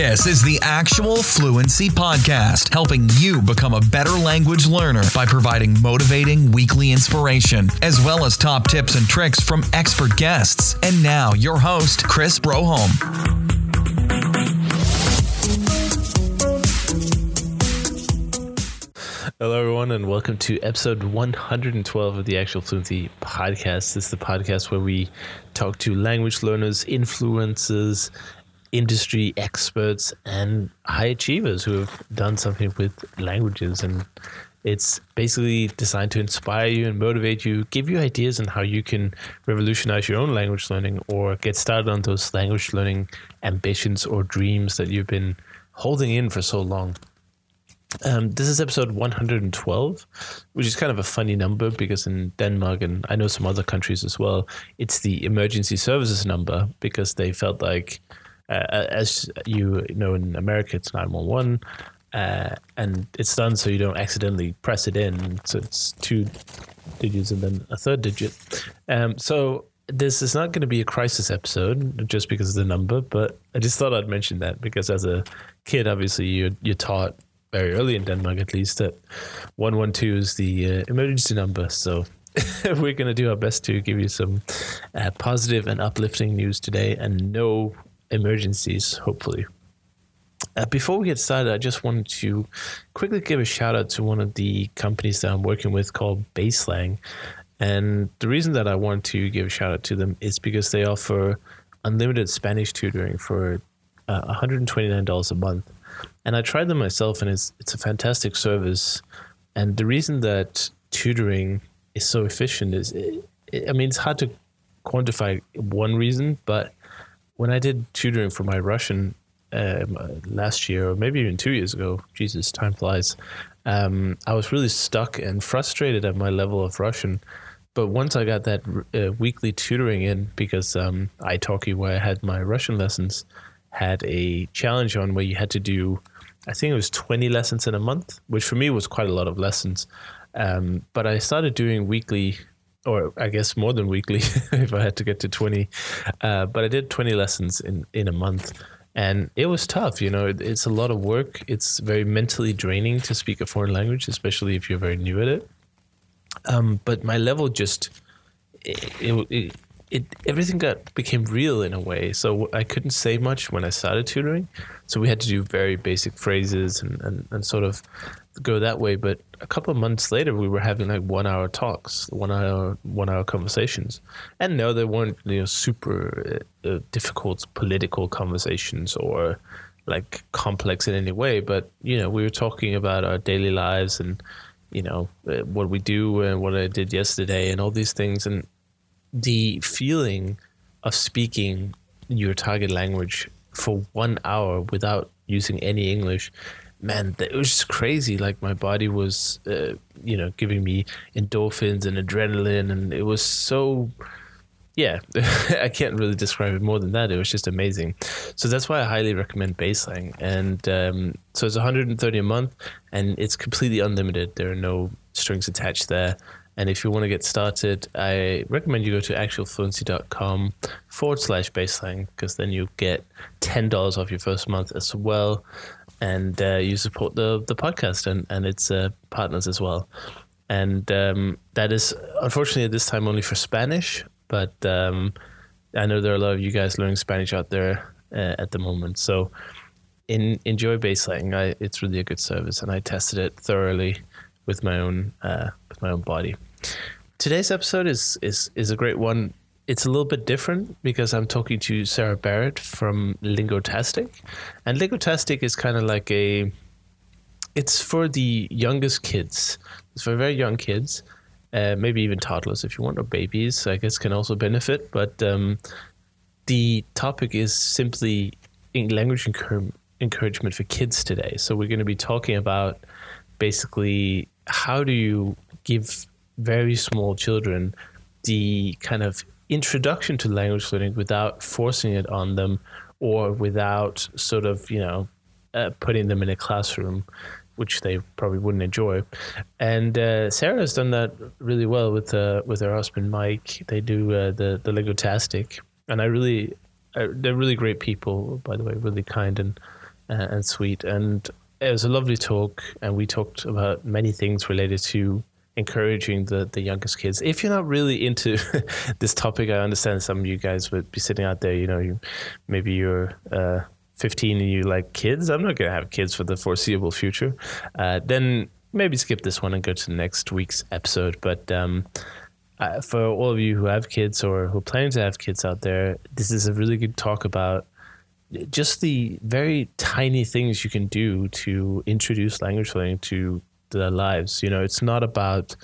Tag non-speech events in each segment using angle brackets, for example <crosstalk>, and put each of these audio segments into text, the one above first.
This is the Actual Fluency Podcast, helping you become a better language learner by providing motivating weekly inspiration, as well as top tips and tricks from expert guests. And now, your host, Chris Broholm. Hello, everyone, and welcome to episode 112 of the Actual Fluency Podcast. This is the podcast where we talk to language learners, influencers, industry experts and high achievers who have done something with languages and it's basically designed to inspire you and motivate you, give you ideas on how you can revolutionize your own language learning or get started on those language learning ambitions or dreams that you've been holding in for so long. Um, this is episode 112, which is kind of a funny number because in Denmark and I know some other countries as well, it's the emergency services number because they felt like uh, as you know, in America, it's 911. Uh, and it's done so you don't accidentally press it in. So it's two digits and then a third digit. Um, so this is not going to be a crisis episode just because of the number, but I just thought I'd mention that because as a kid, obviously you you're taught very early in Denmark at least that 112 is the uh, emergency number. So <laughs> we're going to do our best to give you some uh, positive and uplifting news today and no emergencies, hopefully. Uh, before we get started, I just wanted to quickly give a shout out to one of the companies that I'm working with called Baselang. And the reason that I want to give a shout out to them is because they offer unlimited Spanish tutoring for uh, $129 a month. And I tried them myself, and it's it's a fantastic service. And the reason that tutoring is so efficient is, it, it, I mean, it's hard to quantify one reason, but when I did tutoring for my Russian um, last year, or maybe even two years ago, Jesus, time flies. Um, I was really stuck and frustrated at my level of Russian. But once I got that uh, weekly tutoring in, because um, italki, where I had my Russian lessons, had a challenge on where you had to do, I think it was 20 lessons in a month, which for me was quite a lot of lessons. Um, but I started doing weekly or I guess more than weekly <laughs> if I had to get to 20. Uh, but I did 20 lessons in, in a month. And it was tough, you know, it, it's a lot of work. It's very mentally draining to speak a foreign language, especially if you're very new at it. Um, but my level just, it, it, it, everything got became real in a way. So I couldn't say much when I started tutoring. So we had to do very basic phrases and, and, and sort of go that way. But a couple of months later, we were having like one hour talks, one hour one hour conversations, and no, they weren't you know super uh, uh, difficult political conversations or like complex in any way. But you know, we were talking about our daily lives and you know uh, what we do and what I did yesterday and all these things and the feeling of speaking your target language for one hour without using any English man, it was just crazy. Like my body was, uh, you know, giving me endorphins and adrenaline, and it was so. Yeah, <laughs> I can't really describe it more than that. It was just amazing. So that's why I highly recommend Baselang. And um, so it's 130 a month, and it's completely unlimited. There are no strings attached there. And if you want to get started, I recommend you go to actualfluency.com forward slash baselang because then you get $10 off your first month as well and uh, you support the the podcast and and its uh, partners as well. And um, that is unfortunately at this time only for Spanish, but um, I know there are a lot of you guys learning Spanish out there uh, at the moment. So in, enjoy Baselang. I, it's really a good service, and I tested it thoroughly with my own uh, with my own body. Today's episode is is is a great one it's a little bit different because I'm talking to Sarah Barrett from Lingotastic. And Lingotastic is kind of like a it's for the youngest kids. It's for very young kids, uh, maybe even toddlers if you want, or babies, I guess can also benefit. But um, the topic is simply language encouragement encouragement for kids today. So we're going to be talking about basically how do you give very small children the kind of introduction to language learning without forcing it on them or without sort of, you know, uh, putting them in a classroom, which they probably wouldn't enjoy. And uh, Sarah has done that really well with uh, with her husband Mike. They do uh, the the Tastic, and I really, uh, they're really great people. By the way, really kind and and, and sweet. And it was a lovely talk, and we talked about many things related to encouraging the the youngest kids. If you're not really into <laughs> this topic, I understand some of you guys would be sitting out there. You know, you maybe you're. Uh, 15 and you like kids, I'm not going to have kids for the foreseeable future. Uh, then maybe skip this one and go to next week's episode. But um, uh, for all of you who have kids or who are planning to have kids out there, this is a really good talk about just the very tiny things you can do to introduce language learning to their lives. You know, it's not about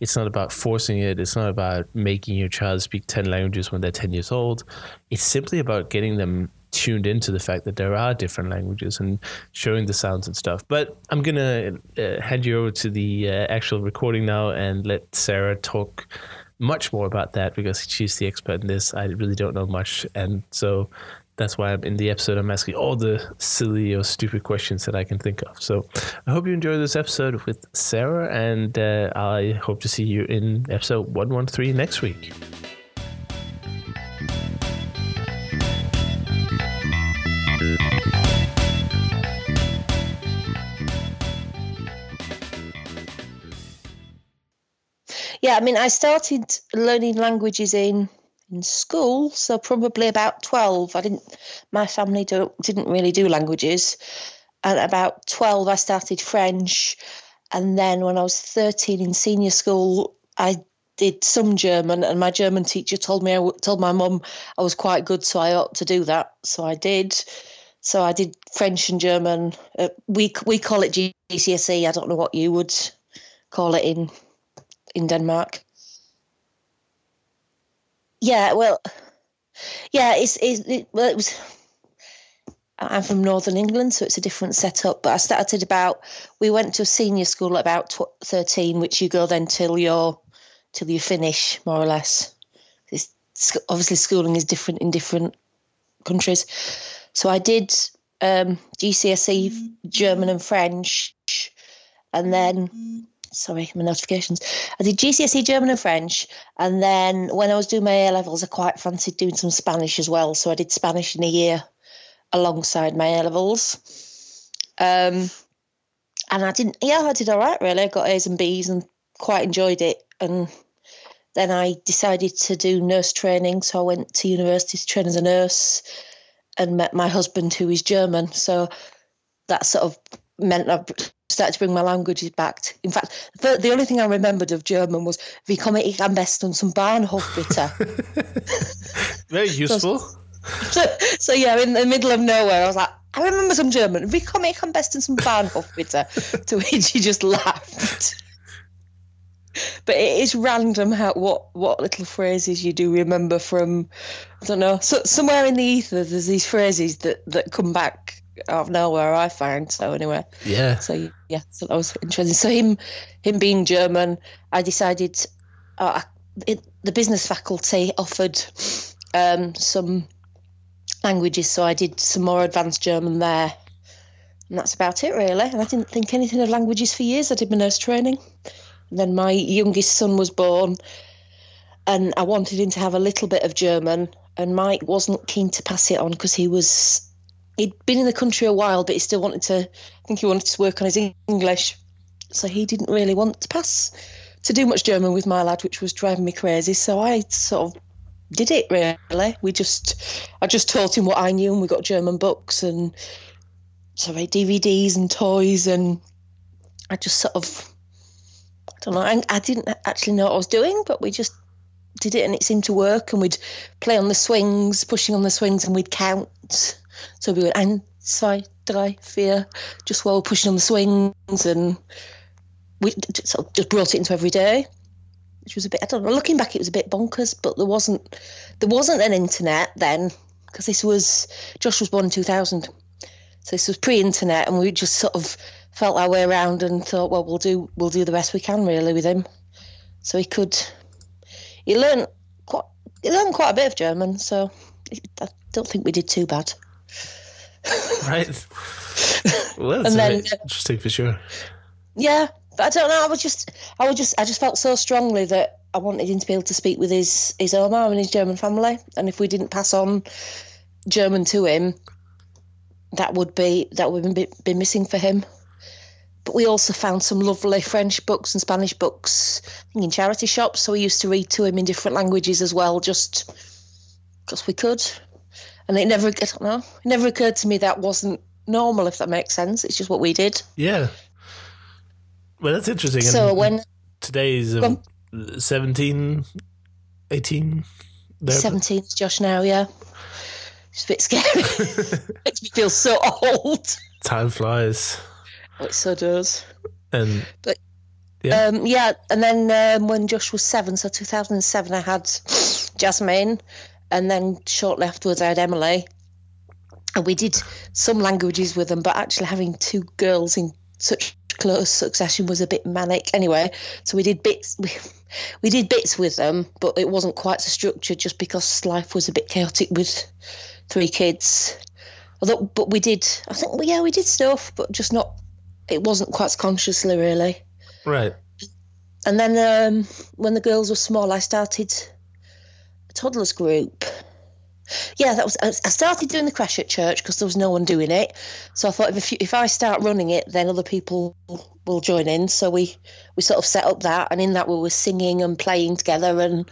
it's not about forcing it. It's not about making your child speak 10 languages when they're 10 years old. It's simply about getting them tuned into the fact that there are different languages and showing the sounds and stuff. But I'm going to uh, hand you over to the uh, actual recording now and let Sarah talk much more about that because she's the expert in this. I really don't know much. And so that's why I'm in the episode. I'm asking all the silly or stupid questions that I can think of. So I hope you enjoy this episode with Sarah, and uh, I hope to see you in episode 113 next week. Yeah, I mean, I started learning languages in in school, so probably about 12. I didn't, my family don't, didn't really do languages. And about 12, I started French. And then when I was 13 in senior school, I did some German, and my German teacher told me, I told my mum I was quite good, so I ought to do that. So I did. So I did French and German. Uh, we we call it GCSE. I don't know what you would call it in in Denmark. Yeah, well, yeah, it's, it's it, well, it was. I'm from Northern England, so it's a different setup. But I started about. We went to a senior school at about tw- thirteen, which you go then till you're till you finish, more or less. It's, obviously, schooling is different in different countries. So I did um, GCSE German and French, and then sorry, my notifications. I did GCSE German and French, and then when I was doing my A levels, I quite fancied doing some Spanish as well. So I did Spanish in a year alongside my A levels. Um, and I didn't, yeah, I did all right really. I got A's and B's and quite enjoyed it. And then I decided to do nurse training, so I went to university to train as a nurse, and met my husband who is German. So that sort of meant I started to bring my languages back. In fact, the, the only thing I remembered of German was "Wie komme ich am besten zum Bahnhof bitte?" <laughs> Very useful. So, so, so, yeah, in the middle of nowhere, I was like, I remember some German. Wie komme ich am besten zum Bahnhof bitte? <laughs> to which he just laughed. But it is random how what what little phrases you do remember from I don't know so, somewhere in the ether. There's these phrases that that come back out of nowhere I found. So anyway, yeah. So yeah, so that was interesting. So him, him being German, I decided uh, it, the business faculty offered um, some languages, so I did some more advanced German there, and that's about it really. And I didn't think anything of languages for years. I did my nurse training, and then my youngest son was born, and I wanted him to have a little bit of German. And Mike wasn't keen to pass it on because he was he'd been in the country a while, but he still wanted to. I think he wanted to work on his English, so he didn't really want to pass to do much German with my lad, which was driving me crazy. So I sort of did it really. We just, I just taught him what I knew, and we got German books and sorry DVDs and toys, and I just sort of, I don't know, I, I didn't actually know what I was doing, but we just did it, and it seemed to work. And we'd play on the swings, pushing on the swings, and we'd count so we went ein, zwei, drei, just while pushing on the swings, and we sort of just brought it into every day, which was a bit. I don't know. Looking back, it was a bit bonkers, but there wasn't there wasn't an internet then because this was Josh was born in two thousand, so this was pre-internet, and we just sort of felt our way around and thought, well, we'll do we'll do the best we can really with him. So he could he learned quite he learned quite a bit of German, so I don't think we did too bad. Right. <laughs> Well, that's then, interesting for sure. Yeah, but I don't know. I was just, I was just, I just felt so strongly that I wanted him to be able to speak with his his Oma and his German family, and if we didn't pass on German to him, that would be that would be, be missing for him. But we also found some lovely French books and Spanish books in charity shops. So we used to read to him in different languages as well, just because we could. And it never, I don't know, it never occurred to me that wasn't normal, if that makes sense. It's just what we did. Yeah. Well, that's interesting. So And when today's um, 17, 18. there- 17 is Josh now, yeah. It's a bit scary. <laughs> <laughs> Makes me feel so old. Time flies. Oh, it so does. And But Yeah. um, yeah, and then um, when Josh was seven, so 2007, I had Jasmine, and then shortly afterwards I had Emily, and we did some languages with them, but actually having two girls in such close succession was a bit manic. Anyway, so we did bits. We, we did bits with them, but it wasn't quite so structured, just because life was a bit chaotic with three kids. Although, but we did. I think, well, yeah, we did stuff, but just not. It wasn't quite consciously, really. right. And then um, when the girls were small, I started toddlers group. Yeah, that was. I started doing the crèche at church because there was no one doing it. So I thought if you, if I start running it, then other people will join in. So we we sort of set up that, and in that we were singing and playing together and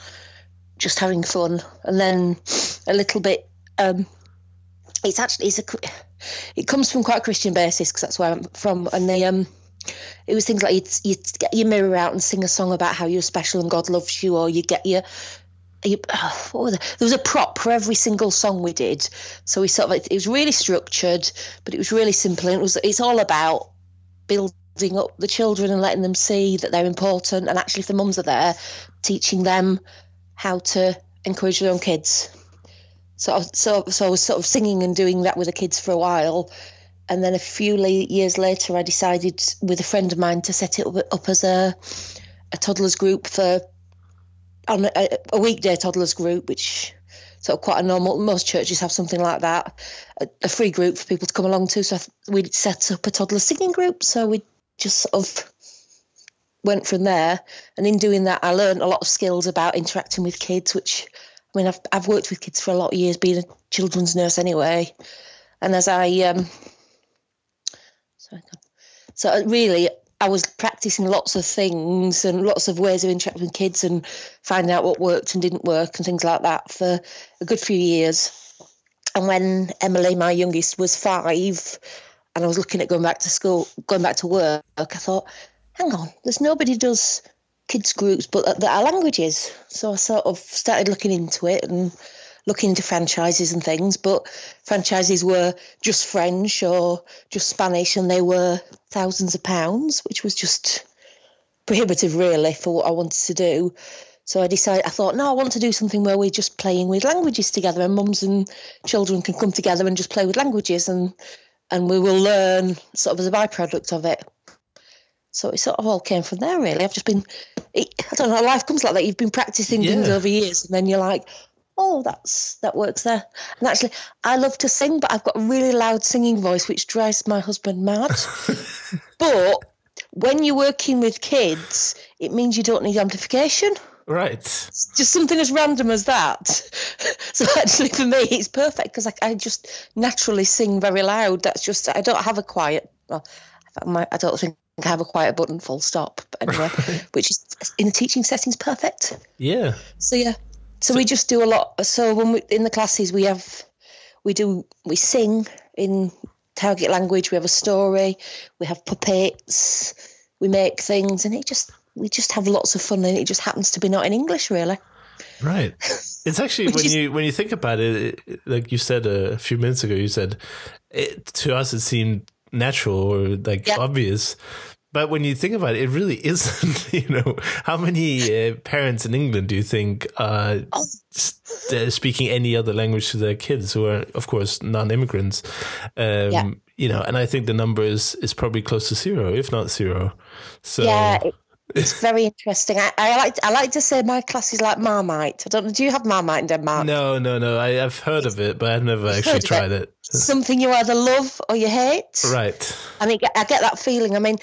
just having fun. And then a little bit. Um, it's actually it's a it comes from quite a Christian basis because that's where I'm from, and they um it was things like you'd, you'd get your mirror out and sing a song about how you're special and God loves you, or you get your. <sighs> There was a prop for every single song we did, so we sort of it was really structured, but it was really simple. And it was it's all about building up the children and letting them see that they're important, and actually, if the mums are there, teaching them how to encourage their own kids. So, so, so I was sort of singing and doing that with the kids for a while, and then a few years later, I decided with a friend of mine to set it up, up as a a toddlers group for on a, a weekday toddlers group, which sort of quite a normal. Most churches have something like that, a, a free group for people to come along to. So we'd set up a toddler singing group. So we just sort of went from there, and in doing that, I learned a lot of skills about interacting with kids, which. I mean, I've I've worked with kids for a lot of years, being a children's nurse anyway, and as I um, Sorry. So uh, really, I was practicing lots of things and lots of ways of interacting with kids and finding out what worked and didn't work and things like that for a good few years. And when Emily, my youngest, was five, and I was looking at going back to school, going back to work, I thought, hang on, there's nobody does kids groups but that are languages. So I sort of started looking into it and looking into franchises and things, but franchises were just French or just Spanish, and they were thousands of pounds, which was just prohibitive, really, for what I wanted to do. So I decided, I thought, no, I want to do something where we're just playing with languages together, and mums and children can come together and just play with languages, and and we will learn sort of as a byproduct of it. So it sort of all came from there, really. I've just been, I don't know, life comes like that. You've been practicing things over years, and then you're like, oh, that's that works there. And actually, I love to sing, but I've got a really loud singing voice, which drives my husband mad. <laughs> but when you're working with kids, it means you don't need amplification. Right. Just something as random as that. <laughs> so actually, for me, it's perfect because I, I just naturally sing very loud. That's just I don't have a quiet. Well, my, I don't think I have a quiet button. Full stop. But anyway, <laughs> which is in a teaching setting is perfect. Yeah. So yeah, so, we just do a lot. So when we in the classes we have, we do we sing in target language. We have a story. We have puppets. We make things, and it just we just have lots of fun. And it just happens to be not in English, really. Right. It's <laughs> actually when is- you when you think about it, it, like you said a few minutes ago, you said it, to us it seemed natural or like Yeah. obvious. But when you think about it, it really <laughs> isn't. You know, how many uh, parents in England do you think are Oh. s- uh, speaking any other language to their kids who are, of course, non-immigrants? Um, Yeah. You know, and I think the number is is probably close to zero, if not zero. So Yeah, it, it's very interesting. I, I like I like to say my class is like Marmite. I don't know. Do you have Marmite in Denmark? no, no, no. I, I've heard of it, but I've never actually heard of tried it. Something you either love or you hate. Right. I mean, I get that feeling. I mean,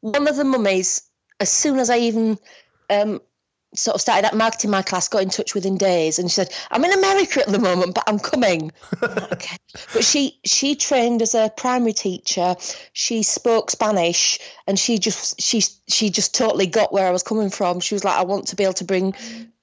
one of the mummies, as soon as I even um, sort of started that marketing my class, got in touch within days, and she said, "I'm in America at the moment, but I'm coming." <laughs> Okay, but she she trained as a primary teacher. She spoke Spanish, and she just she she just totally got where I was coming from. She was like, "I want to be able to bring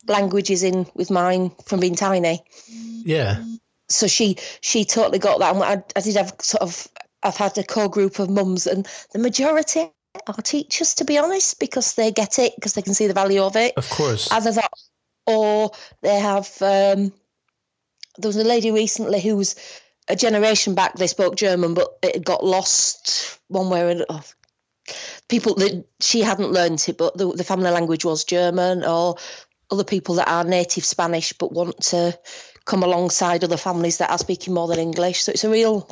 languages in with mine from being tiny." Yeah. So she she totally got that, and I, I did have sort of I've had a core group of mums, and the majority are teachers, to be honest, because they get it because they can see the value of it. Of course. Either that, or they have. Um, there was a lady recently who was a generation back. They spoke German, but it got lost one way or another. People that she hadn't learned it, but the, the family language was German, or other people that are native Spanish but want to come alongside other families that are speaking more than English. So it's a real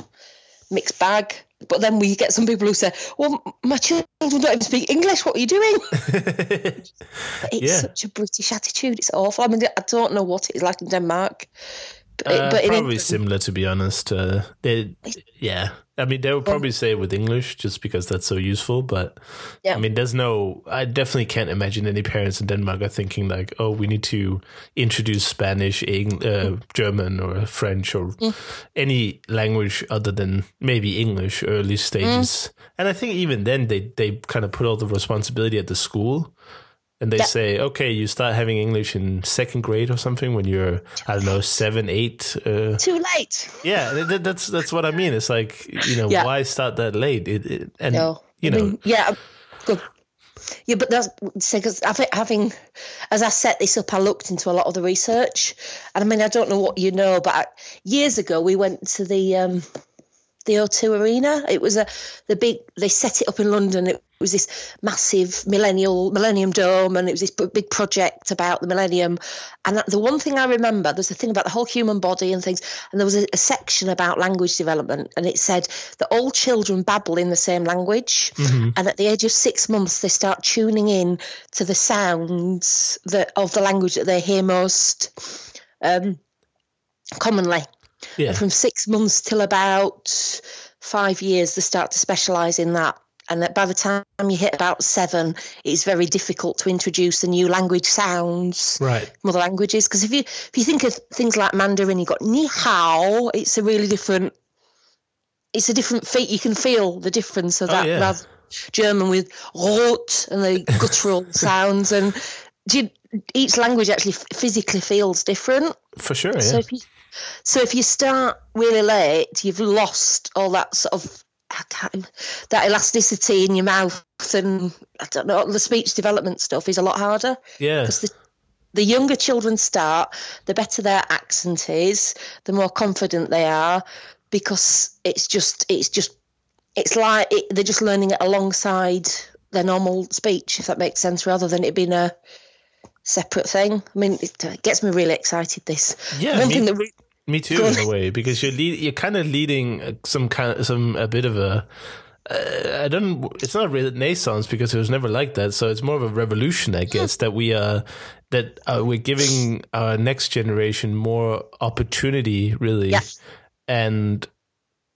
mixed bag. But then we get some people who say, "Well, my children don't even speak English. What are you doing?" <laughs> it's Yeah. such a British attitude. It's awful. I mean, I don't know what it is like in Denmark, Uh, but probably similar, to be honest. Uh, they, yeah. I mean, they would probably say it with English just because that's so useful. But Yeah. I mean, there's no. I definitely can't imagine any parents in Denmark are thinking like, "Oh, we need to introduce Spanish, Eng- uh, German, or French, or Mm. any language other than maybe English early stages." Mm. And I think even then, they they kind of put all the responsibility at the school. And they Yeah. say, okay, you start having English in second grade or something when you're, I don't know, seven, eight. Uh, too late. yeah, th- th- that's that's what I mean. It's like you know, Yeah. why start that late? It, it, and No, you I know, mean, yeah, good. Yeah, but that's because having, as I set this up, I looked into a lot of the research, and I mean, I don't know what you know, but I, years ago we went to the um, the O2 Arena. It was a the big. They set it up in London. It was this massive millennial Millennium Dome, and it was this big project about the millennium. And the one thing I remember, there's a thing about the whole human body and things, and there was a, a section about language development, and it said that all children babble in the same language, and at the age of six months they start tuning in to the sounds that of the language that they hear most um, commonly. Yeah, And from six months till about five years, they start to specialise in that. And that by the time you hit about seven, it's very difficult to introduce the new language sounds right. from other languages. Because if you if you think of things like Mandarin, you've got ni hao. It's a really different. It's a different feat. You can feel the difference of Oh, that. yeah. rather- German with rot and the <laughs> guttural sounds, and do you, each language actually physically feels different. For sure. So Yeah. if you so if you start really late, you've lost all that sort of uh, I can't, that elasticity in your mouth and I don't know the speech development stuff is a lot harder yeah. because the the younger children start, the better their accent is, the more confident they are, because it's just it's just it's like it, they're just learning it alongside their normal speech, if that makes sense, rather than it being a separate thing. I mean, it, it gets me really excited. This Yeah, one me- thing that re- Me too, in a <laughs> way, because you're lead, you're kind of leading uh, some kind of some a bit of a. Uh, I don't. It's not a renaissance because it was never like that. So it's more of a revolution, I guess, that we are that uh, we're giving our next generation more opportunity, really. Yeah. And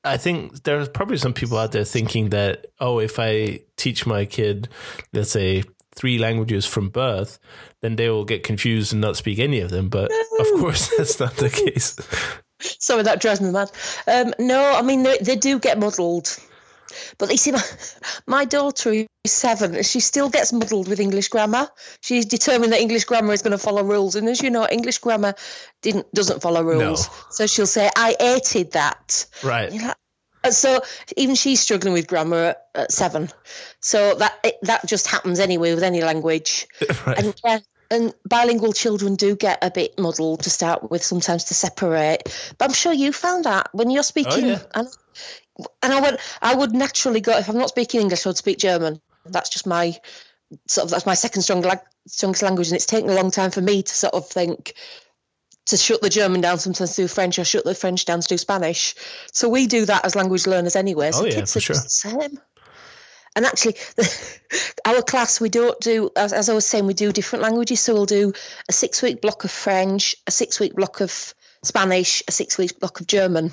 I think there's probably some people out there thinking that oh, if I teach my kid, let's say three languages from birth, then they will get confused and not speak any of them. But of course, <laughs> that's not the case. Sorry, that drives me mad. Um, no, I mean they, they do get muddled, but you see, my, my daughter is seven, and she still gets muddled with English grammar. She's determined that English grammar is going to follow rules, and as you know, English grammar didn't doesn't follow rules. No. So she'll say, "I hated that." Right. Like- Uh, so even she's struggling with grammar at, seven. So that it, that just happens anyway with any language. <laughs> Right. And yeah, and bilingual children do get a bit muddled to start with, sometimes to separate. But I'm sure you found that when you're oh, speaking. yeah. and, and I would I would naturally go if I'm not speaking English, I would speak German. That's just my sort of that's my second strong strongest language, and it's taken a long time for me to sort of think to shut the German down sometimes to do French or shut the French down to do Spanish. So we do that as language learners anyway. So Oh, yeah, kids for are just the same. And actually, <laughs> our class, we don't do, as, as I was saying, we do different languages. So we'll do a six week block of French, a six week block of Spanish, a six week block of German.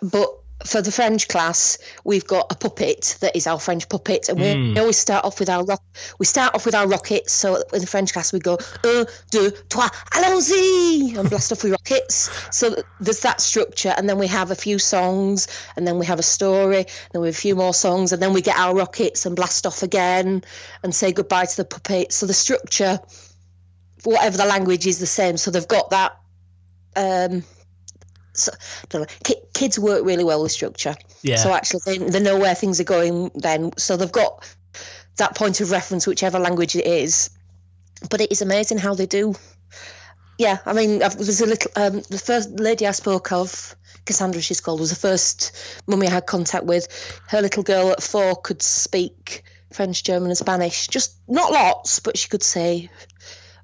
But for the French class, we've got a puppet that is our French puppet, and we Mm. always start off with our rock. We start off with our rockets. So in the French class, we go un, deux, trois, allons-y, and blast off with rockets. So there's that structure, and then we have a few songs, and then we have a story, and then we have a few more songs, and then we get our rockets and blast off again, and say goodbye to the puppet. So the structure, whatever the language, is the same. So they've got that. Um, so, don't know. Ki- kids work really well with structure. Yeah. So actually, they, they know where things are going. Then, so they've got that point of reference, whichever language it is. But it is amazing how they do. Yeah, I mean, I've- there's a little. Um, the first lady I spoke of, Cassandra, she's called, was the first mummy I had contact with. Her little girl at four could speak French, German, and Spanish. Just not lots, but she could say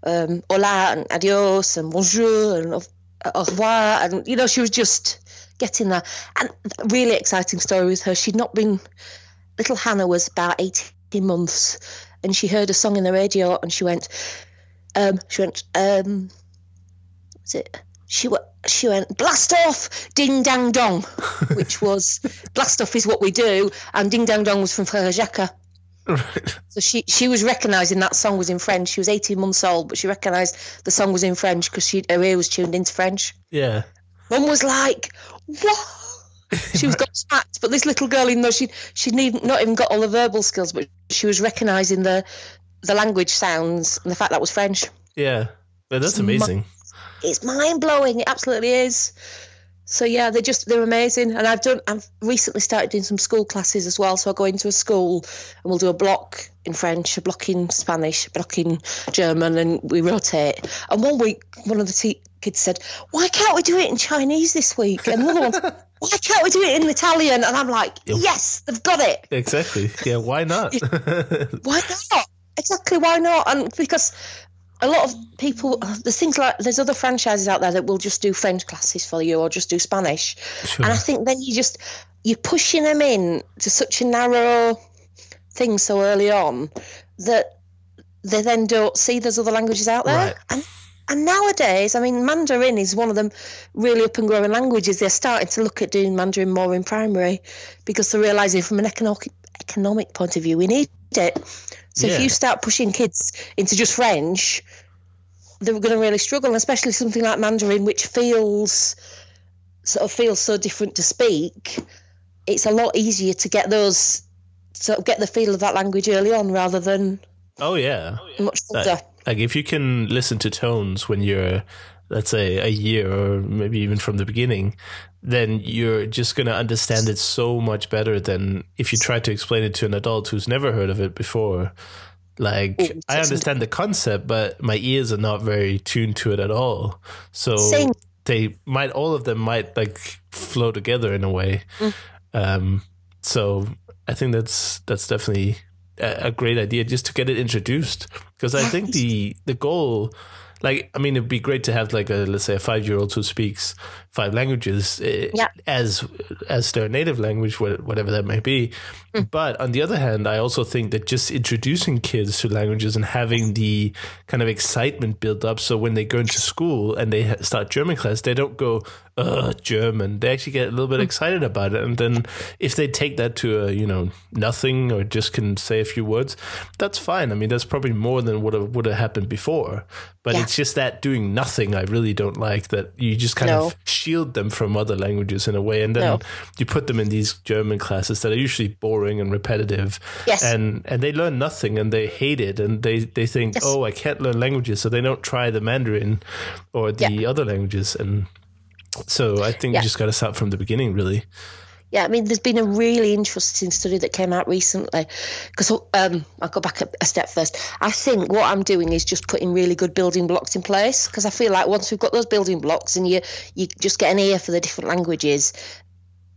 um, hola and adios and bonjour and au revoir. And, you know, she was just getting there. And a really exciting story with her. She'd not been, little Hannah was about 18 months and she heard a song in the radio and she went, um, she went, um, was it? She went, she went, blast off, ding dang dong, <laughs> which was, blast off is what we do, and ding dang dong was from Frère Jacques. Right. So she she was recognising that song was in French. She was 18 months old, but she recognised the song was in French because she her ear was tuned into French. Yeah. Mum was like, "What?" <laughs> She was gobsmacked. But this little girl, even though she she need not even got all the verbal skills, but she was recognising the the language sounds and the fact that was French. Yeah. But that's It's amazing. It's mind blowing. It absolutely is. So yeah, they're just they're amazing. And I've done I've recently started doing some school classes as well. So I go into a school and we'll do a block in French, a block in Spanish, a block in German, and we rotate. And one week, one of the te- kids said, "Why can't we do it in Chinese this week?" And another one, <laughs> "Why can't we do it in Italian?" And I'm like, "Yes, they've got it. Exactly. Yeah. Why not? <laughs> Why <laughs> not? Exactly, why not?" And because a lot of people, there's things like there's other franchises out there that will just do French classes for you or just do Spanish, Sure. and I think then you just you're pushing them in to such a narrow thing so early on that they then don't see there's other languages out there. Right. And and nowadays, I mean, Mandarin is one of them really up and growing languages. They're starting to look at doing Mandarin more in primary because they're realizing from an economic economic point of view we need it. So Yeah. if you start pushing kids into just French, they're going to really struggle, especially something like Mandarin, which feels sort of feels so different to speak. It's a lot easier to get those sort of get the feel of that language early on rather than oh yeah. much Like- older. Like if you can listen to tones when you're, let's say, a year or maybe even from the beginning, then you're just going to understand it so much better than if you try to explain it to an adult who's never heard of it before. Like I understand the concept, but my ears are not very tuned to it at all. So Same. they might, all of them might like flow together in a way. Um, so I think that's that's definitely a, a great idea just to get it introduced because I think the the goal like i mean it'd be great to have like a let's say a five year old who speaks five languages eh, Yeah. as as their native language whatever that may be. But on the other hand i also think that just introducing kids to languages and having the kind of excitement built up so when they go into school and they start german class they don't go uh german. They actually get a little bit excited about it. And then if they take that to a you know nothing or just can say a few words that's fine. I mean that's probably more than what would have happened before. But Yeah. it's just that doing nothing I really don't like that you just kind No. of shield them from other languages in a way and then No. you put them in these German classes that are usually boring and repetitive Yes. and and they learn nothing and they hate it and they they think Yes. oh I can't learn languages so they don't try the Mandarin or the Yeah. other languages and so I think Yeah. you just got to start from the beginning really Yeah, I mean, there's been a really interesting study that came out recently. Because um, I'll go back a, a step first. I think what I'm doing is just putting really good building blocks in place. Because I feel like once we've got those building blocks and you you just get an ear for the different languages,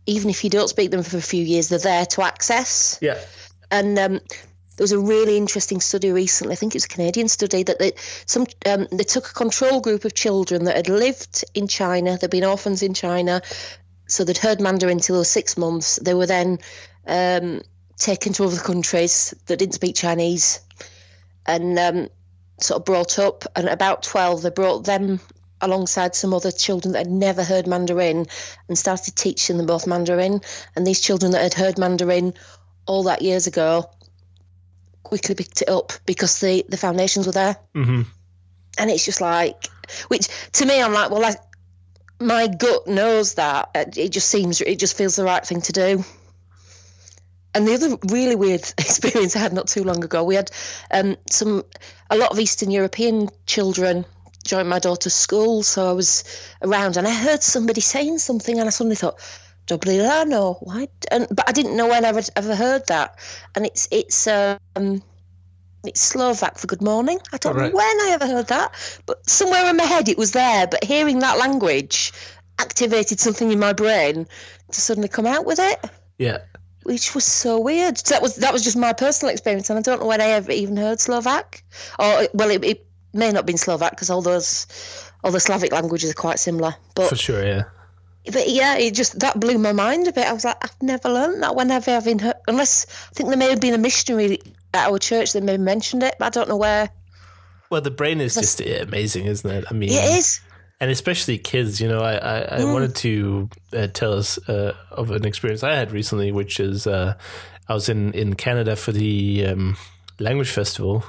even if you don't speak them for a few years, they're there to access. yeah And um, there was a really interesting study recently. I think it was a Canadian study that they some um, they took a control group of children that had lived in China. They'd been orphans in China, so they'd heard Mandarin till they were six months. They were then um, taken to other countries that didn't speak Chinese, and um, sort of brought up. And about twelve, they brought them alongside some other children that had never heard Mandarin and started teaching them both Mandarin. And these children that had heard Mandarin all that years ago quickly picked it up because the, the foundations were there. hmm And it's just like, which to me, I'm like, well, I, my gut knows that. It just seems, it just feels the right thing to do. And the other really weird <laughs> experience I had not too long ago, we had um, some a lot of Eastern European children join my daughter's school, so I was around and I heard somebody saying something, and I suddenly thought, "Doblilano, why?" And but I didn't know when I would ever heard that, and it's it's um it's Slovak for good morning. I don't Right. know when I ever heard that, but somewhere in my head it was there. But hearing that language activated something in my brain to suddenly come out with it Yeah. which was so weird. So that was that was just my personal experience, and I don't know when I ever even heard Slovak, or well, it, it may not have been Slovak because all those all the Slavic languages are quite similar. But For sure. Yeah. but yeah, it just that blew my mind a bit. I was like, I've never learned that. Whenever I've been heard, unless I think there may have been a missionary at our church that maybe mentioned it, but I don't know where. Well, the brain is just amazing, isn't it? I mean, It is. and especially kids. You know, I I, I Mm. wanted to uh, tell us uh, of an experience I had recently, which is uh, I was in in Canada for the. Um, Language Festival,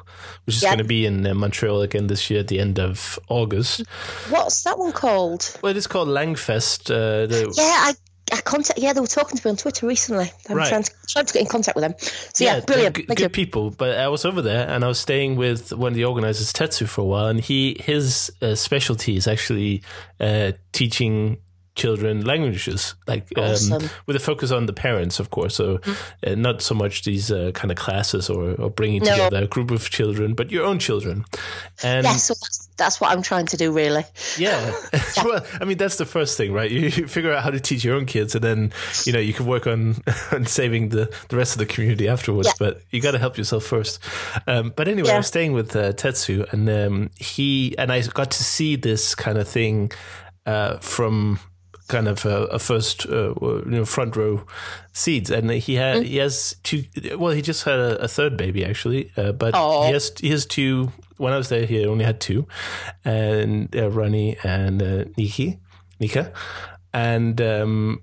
which is Yeah. going to be in uh, Montreal again this year at the end of August. What's that one called? Well, it's called Langfest. Uh, the, Yeah, I. I contact. Yeah, they were talking to me on Twitter recently. I'm Right. trying, to, trying to get in contact with them. So yeah, they're brilliant. Good, Thank good you. people. But I was over there and I was staying with one of the organizers, Tetsu, for a while, and he his uh, specialty is actually uh, teaching children languages, like um, with a focus on the parents, of course. So uh, not so much these uh, kind of classes or, or bringing No. together a group of children, but your own children. And Yeah, so that's, that's what I'm trying to do, really. yeah. <laughs> <laughs> well, I mean, that's the first thing, right? You, you figure out how to teach your own kids, and then you know you can work on <laughs> on saving the the rest of the community afterwards. Yeah. But you got to help yourself first. Um, but anyway, I Yeah. was staying with uh, Tetsu, and um, he and I got to see this kind of thing uh, from kind of a, a first uh, you know front row seats and he had he has two well he just had a, a third baby actually uh, but Aw. he has he has two when I was there he only had two and uh, Ronnie and uh, Nikki Nika and um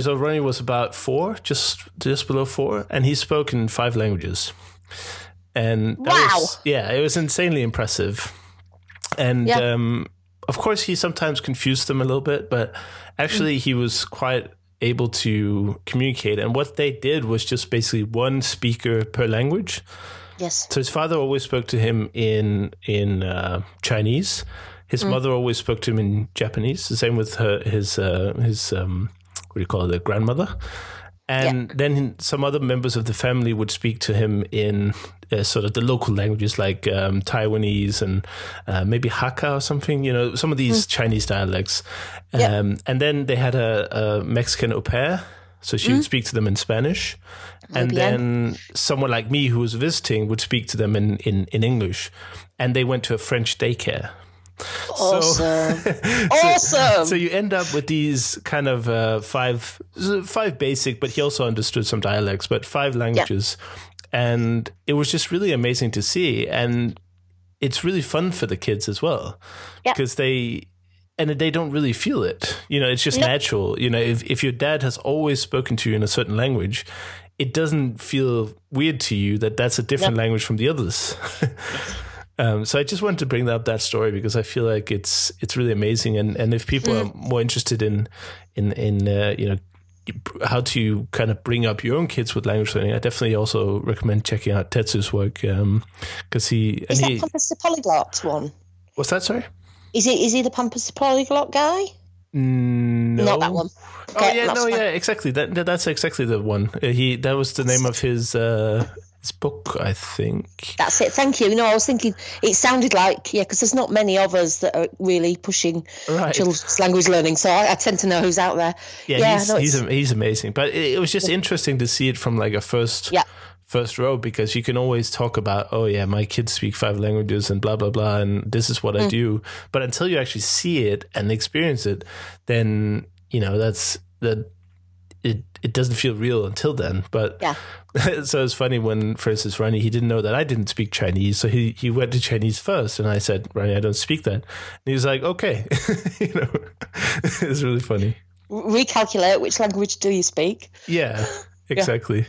so Ronnie was about four just just below four and he spoke in five languages and Wow. was, yeah it was insanely impressive and Yeah. um, of course he sometimes confused them a little bit but actually he was quite able to communicate. And what they did was just basically one speaker per language. Yes. so his father always spoke to him in in uh, Chinese. His mother always spoke to him in Japanese. The same with her his uh, his um, what do you call it the grandmother and then some other members of the family would speak to him in uh, sort of the local languages like um, Taiwanese and uh, maybe Hakka or something, you know, some of these Chinese dialects. Um, Yeah. And then they had a, a Mexican au pair. So she would speak to them in Spanish. And bien. then someone like me who was visiting would speak to them in, in, in English. And they went to a French daycare. Awesome. <laughs> awesome. So you end up with these kind of uh, five, five basic, but he also understood some dialects, but five languages, and it was just really amazing to see, and it's really fun for the kids as well, Yeah. because they. And they don't really feel it. You know, it's just Nope. natural. You know, if, if your dad has always spoken to you in a certain language, it doesn't feel weird to you that that's a different language from the others. <laughs> Um, so I just wanted to bring up that story because I feel like it's it's really amazing, and, and if people are more interested in in in uh, you know how to kind of bring up your own kids with language learning, I definitely also recommend checking out Tetsu's work because he and is that he the Polyglot one? what's that sorry? Is he is he the Pampas the Polyglot guy? No, Not that one. Oh yeah, no, fine. yeah, exactly. That, that that's exactly the one. Uh, he that was the name of his uh, his book, I think. That's it. Thank you. You know, I was thinking it sounded like yeah, because there's not many of us that are really pushing Right. children's language learning. So I, I tend to know who's out there. Yeah, he's no, he's, he's amazing. But it, it was just interesting to see it from like a first Yeah. First row because you can always talk about oh yeah my kids speak five languages and blah blah blah and this is what Mm. I do. But until you actually see it and experience it, then you know that's that it it doesn't feel real until then. But Yeah. <laughs> so it's funny when, for instance, Ronnie he didn't know that I didn't speak Chinese, so he he went to Chinese first, and I said, Ronnie, I don't speak that. And he was like, okay, <laughs> you know, <laughs> it's really funny. Recalculate which language do you speak? Yeah, exactly.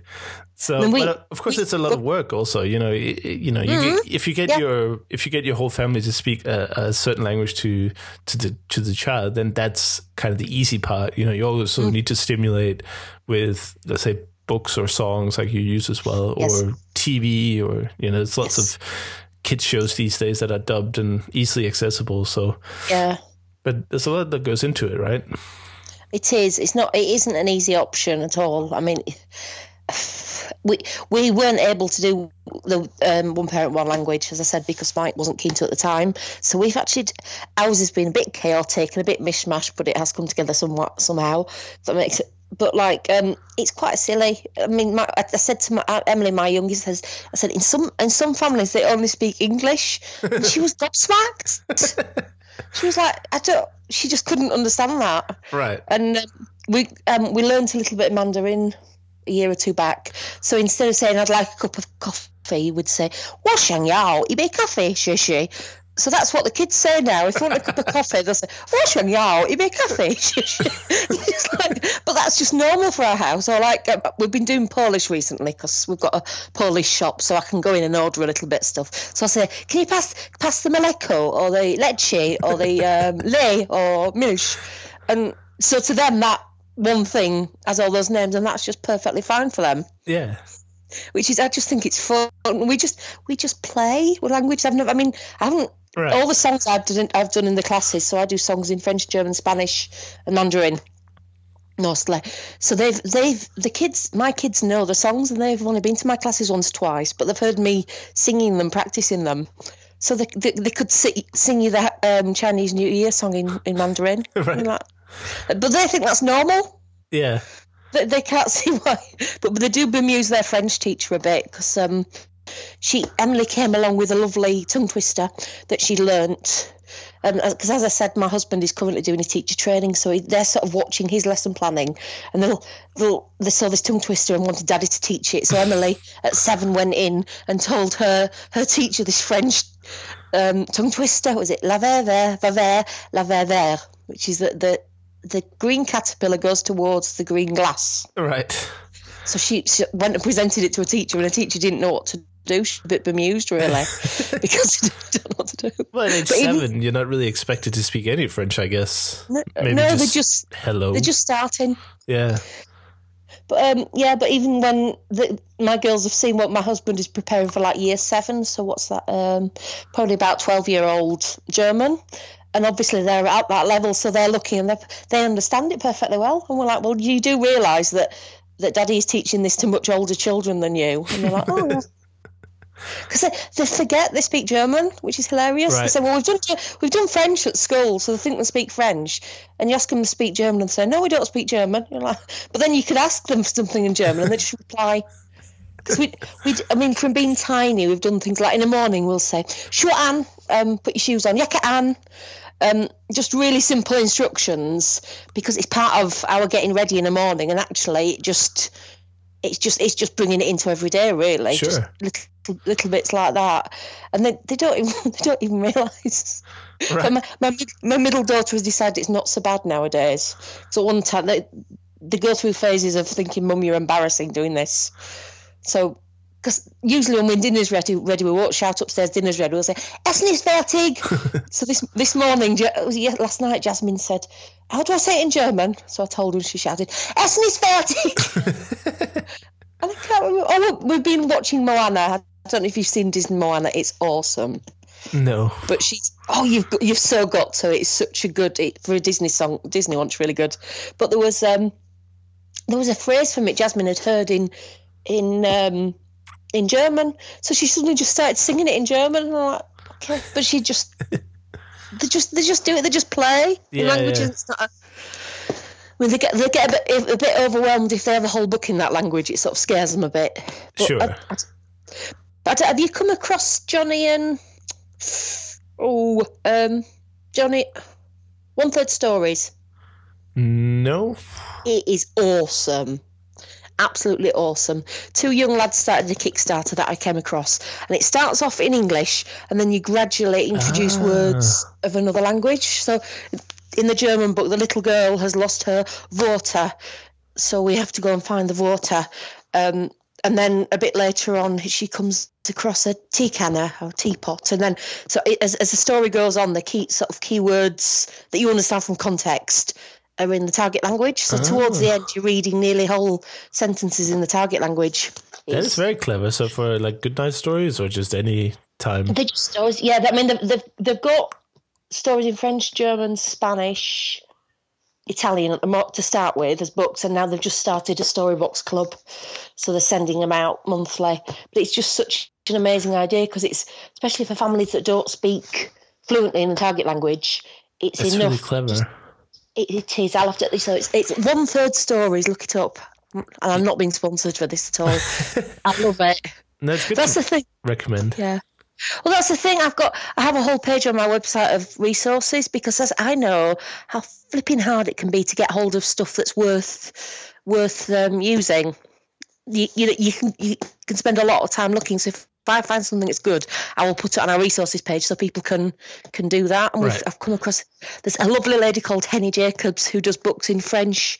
So, we- but uh, of course, we- it's a lot of work. Also, you know, you know, you get, if you get Mm-hmm. Yeah. your if you get your whole family to speak a, a certain language to to the to the child, then that's kind of the easy part. You know, you also Mm. need to stimulate with let's say books or songs like you use as well, Yes. or TV, or you know, there's lots Yes. of kids shows these days that are dubbed and easily accessible. So, Yeah. but there's a lot that goes into it, right? It is. It's not. It isn't an easy option at all. I mean, we we weren't able to do the um, one parent one language, as I said, because Mike wasn't keen to at the time. So we've actually ours has been a bit chaotic and a bit mishmash, but it has come together somewhat somehow. That makes it. But like, um, it's quite silly. I mean, my, I said to my, uh, Emily, my youngest, says, I said in some in some families they only speak English, and she was gobsmacked. <laughs> she was like, I don't. She just couldn't understand that Right. and um, we um, we learned a little bit of Mandarin a year or two back. So instead of saying I'd like a cup of coffee, we'd say "Wo shang yao, you make coffee, shi shi." So that's what the kids say now. If they want a cup of coffee, they'll say "Wo shang yao, you make coffee, <laughs> shi." It's like, but that's just normal for our house. Or like uh, we've been doing Polish recently because we've got a Polish shop, so I can go in and order a little bit of stuff. So I say, "Can you pass pass the mleko or the leche or the um, or milch?" And so to them, that one thing has all those names, and that's just perfectly fine for them. Yeah. Which is, I just think it's fun. We just we just play with language. I've never, I mean, I haven't. Right. All the songs I've done, I've done in the classes. So I do songs in French, German, Spanish, and Mandarin. Mostly, so they've they've the kids, my kids know the songs, and they've only been to my classes once, twice, but they've heard me singing them, practicing them. So they they, they could si- sing you the um, Chinese New Year song in, in Mandarin, <laughs> Right. that- but they think that's normal. Yeah. They, they can't <laughs> see why, but they do bemuse their French teacher a bit because um, she Emily came along with a lovely tongue twister that she learnt. Because as I said, my husband is currently doing his teacher training, so he, they're sort of watching his lesson planning, and they'll they'll they saw this tongue twister and wanted Daddy to teach it. So Emily at seven went in and told her her teacher this French um, tongue twister. Was it la ver ver va ver la ver ver, which is that the the green caterpillar goes towards the green glass. Right. So she, she went and presented it to a teacher, and a teacher didn't know what to do. She's a bit bemused, really, <laughs> because she didn't know what to do. Well, at age But even- seven, you're not really expected to speak any French, I guess. No, Maybe no, just they're just hello. they're just starting. yeah. But um, yeah, but even when the, my girls have seen what my husband is preparing for, like year seven, so what's that? Um, probably about twelve year old German, and obviously they're at that level, so they're looking and they they understand it perfectly well. And we're like, well, you do realise that that Daddy is teaching this to much older children than you, and they're like, oh. Because <laughs> they, they forget they speak German, which is hilarious. They say, "Well, we've done we've done French at school, so they think they speak French." And you ask them to speak German, and they say, "No, we don't speak German." You're like, but then you could ask them something in German, and they just reply. Because we, we, I mean, from being tiny, we've done things like in the morning we'll say, "Sure, Anne, um, put your shoes on." Yaka, Anne. Um, just really simple instructions because it's part of our getting ready in the morning, and actually, it just it's just it's just bringing it into every day, really. Just Sure. little little bits like that, and they, they don't <laughs> even they don't even realise. Right. My, my my middle daughter has decided it's not so bad nowadays. So one time they they go through phases of thinking, "Mum, you're embarrassing doing this." So. Because usually when we're dinner's ready, ready, we won't shout upstairs, dinner's ready. We'll say, Essen ist fertig. so this this morning, was last night, Jasmine said, how do I say it in German? So I told her and she shouted, Essen ist fertig. And I can't remember. Oh, we- we've been watching Moana. I don't know if you've seen Disney Moana. It's awesome. No. But she's oh, you've you've so got to. It's such a good it, for a Disney song. Disney one, it's really good. But there was um there was a phrase from it Jasmine had heard in in um in German. So she suddenly just started singing it in German. And I'm like, okay, <laughs> but she just they just they just do it. They just play Yeah, in languages. yeah. It's not. A, I mean, they get they get a bit a bit overwhelmed if they have a whole book in that language. It sort of scares them a bit. But Sure. I- I- but have you come across Johnny and oh um Johnny one third stories? No. It is awesome. Absolutely awesome. Two young lads started a Kickstarter that I came across, and it starts off in English, and then you gradually introduce Ah. words of another language. So, in the German book, the little girl has lost her water, so we have to go and find the water. Um, and then a bit later on, she comes across a tea canner or teapot, and then so it, as as the story goes on, the key sort of keywords that you understand from context are in the target language. So towards the end, ah. you're reading nearly whole sentences in the target language. That is very clever. So for like good night stories or just any time. They just stories. Yeah, I mean they've, they've they've got stories in French, German, Spanish, Italian at the to start with as books, and now they've just started a storybox club, so they're sending them out monthly. But it's just such an amazing idea because it's especially for families that don't speak fluently in the target language. It's That's enough. really clever. It, it is. I'll have to. So it's it's one third stories. Look it up. And I'm not being sponsored for this at all. <laughs> I love it. No, it's good That's the thing. recommend. Yeah. Well, that's the thing. I've got. I have a whole page on my website of resources because as I know how flipping hard it can be to get hold of stuff that's worth worth um, using. You, you you can you can spend a lot of time looking. So if I find something that's good, I will put it on our resources page so people can can do that. And we've, Right. I've come across there's a lovely lady called Henny Jacobs who does books in French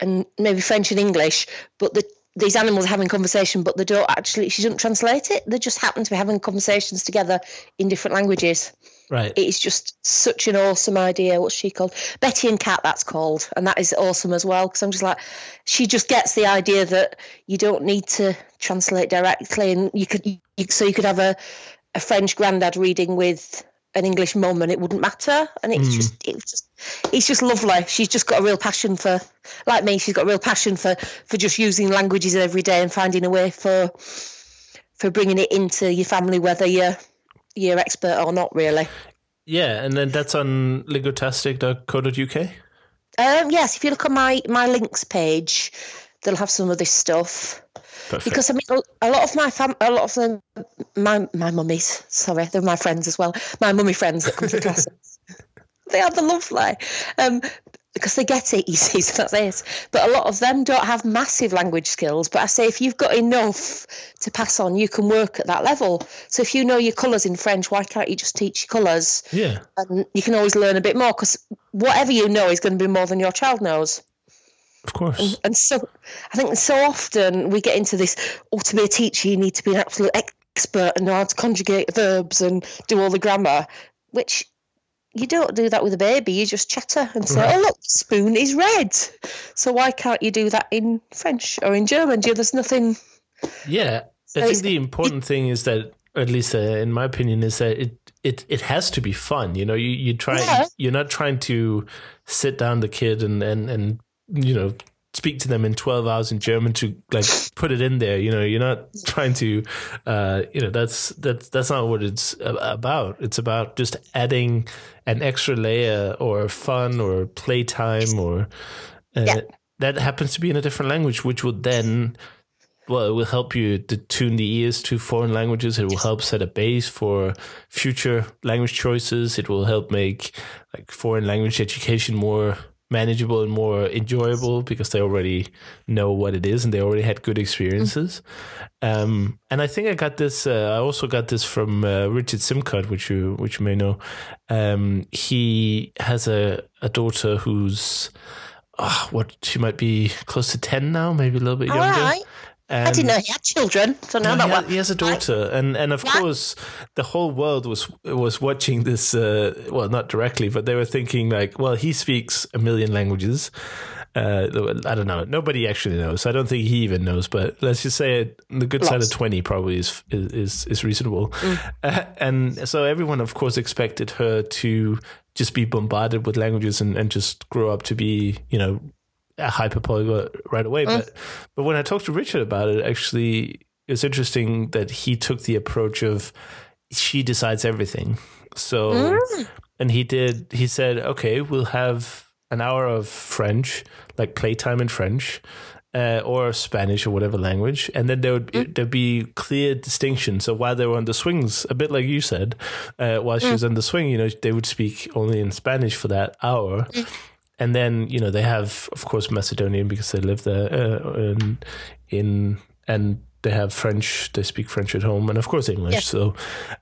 and maybe French and English, but the these animals are having conversation, but they don't actually. She doesn't translate it. They just happen to be having conversations together in different languages. Right. It is just such an awesome idea. What's she called? Betty and Cat. That's called, and that is awesome as well. Because I'm just like, she just gets the idea that you don't need to translate directly, and you could, you, so you could have a a French granddad reading with an English mum, and it wouldn't matter. And it's hmm. just, it's just, it's just lovely. She's just got a real passion for, like me, she's got a real passion for for just using languages every day and finding a way for for bringing it into your family, whether you're you're expert or not, really. Yeah, and then that's on lingotastic.co.uk. Um, yes, if you look on my my links page, they'll have some of this stuff. Perfect. Because I mean, a lot of my fam, a lot of them, my my mummies. Sorry, they're my friends as well. My mummy friends that come to <laughs> classes. they are the lovely. Um, because they get it, <laughs> you see, so that's it. But a lot of them don't have massive language skills. But I say if you've got enough to pass on, you can work at that level. So if you know your colours in French, why can't you just teach your colours? yeah. And you can always learn a bit more because whatever you know is going to be more than your child knows. Of course. And so I think so often we get into this, oh, to be a teacher, you need to be an absolute expert and know how to conjugate verbs and do all the grammar, which you don't do that with a baby. You just chatter and say, Right. oh, look, the spoon is red. So why can't you do that in French or in German? Do you- There's nothing. Yeah, I think the important thing is that, at least uh, in my opinion, is that it it it has to be fun. You know, you you try. Yeah. You're not trying to sit down the kid and and and you know speak to them in 12 hours in german to like put it in there you know you're not trying to uh you know that's that's that's not what it's about it's about just adding an extra layer or fun or playtime or uh, Yeah. that happens to be in a different language which will then well, it will help you to tune the ears to foreign languages. It will help set a base for future language choices. It will help make like foreign language education more manageable and more enjoyable because they already know what it is and they already had good experiences. Um, and I think I got this. Uh, I also got this from uh, Richard Simcott, which you which you may know. Um, he has a a daughter who's. ah, what she might be close to ten now, maybe a little bit All younger. right. I didn't know he had children. So now no, that he, he has a daughter, and and of Yeah. course, the whole world was was watching this. Uh, well, not directly, but they were thinking like, well, he speaks a million languages. Uh, I don't know. Nobody actually knows. I don't think he even knows. But let's just say it, the good side of twenty probably is is is reasonable. Uh, and so everyone, of course, expected her to just be bombarded with languages and, and just grow up to be, you know, a hyperpolyglot right away. Mm. But but when I talked to Richard about it, actually, it's interesting that he took the approach of she decides everything. So mm. and he did. He said, okay, we'll have an hour of French, like playtime in French. Uh, or Spanish or whatever language, and then there would mm. there'd be clear distinction. So while they were on the swings, a bit like you said, uh, while she was on the swing, you know, they would speak only in Spanish for that hour, and then you know they have of course Macedonian because they live there uh, in, in and they have French. They speak French at home, and of course English. So,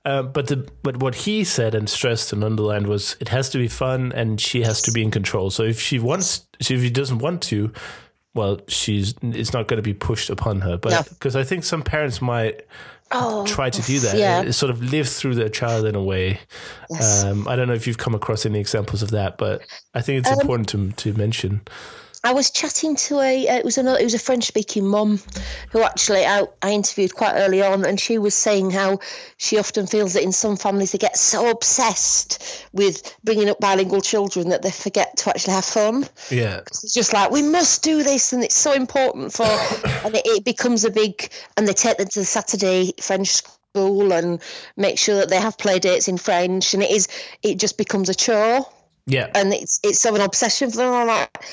uh, but the but what he said and stressed and underlined was it has to be fun, and she has to be in control. So if she wants, if she doesn't want to, well, she's it's not going to be pushed upon her. But because I think some parents might Oh, try to do that, Yeah. sort of live through their child in a way. Yes. Um, I don't know if you've come across any examples of that, but I think it's Um, important to to mention. I was chatting to a uh, it was another it was a French speaking mum who actually I, I interviewed quite early on and she was saying how she often feels that in some families they get so obsessed with bringing up bilingual children that they forget to actually have fun. Yeah, It's just like we must do this and it's so important for <coughs> and it, it becomes a big and they take them to the Saturday French school and make sure that they have play dates in French and it is it just becomes a chore yeah, and it's it's so an obsession for them. I'm like,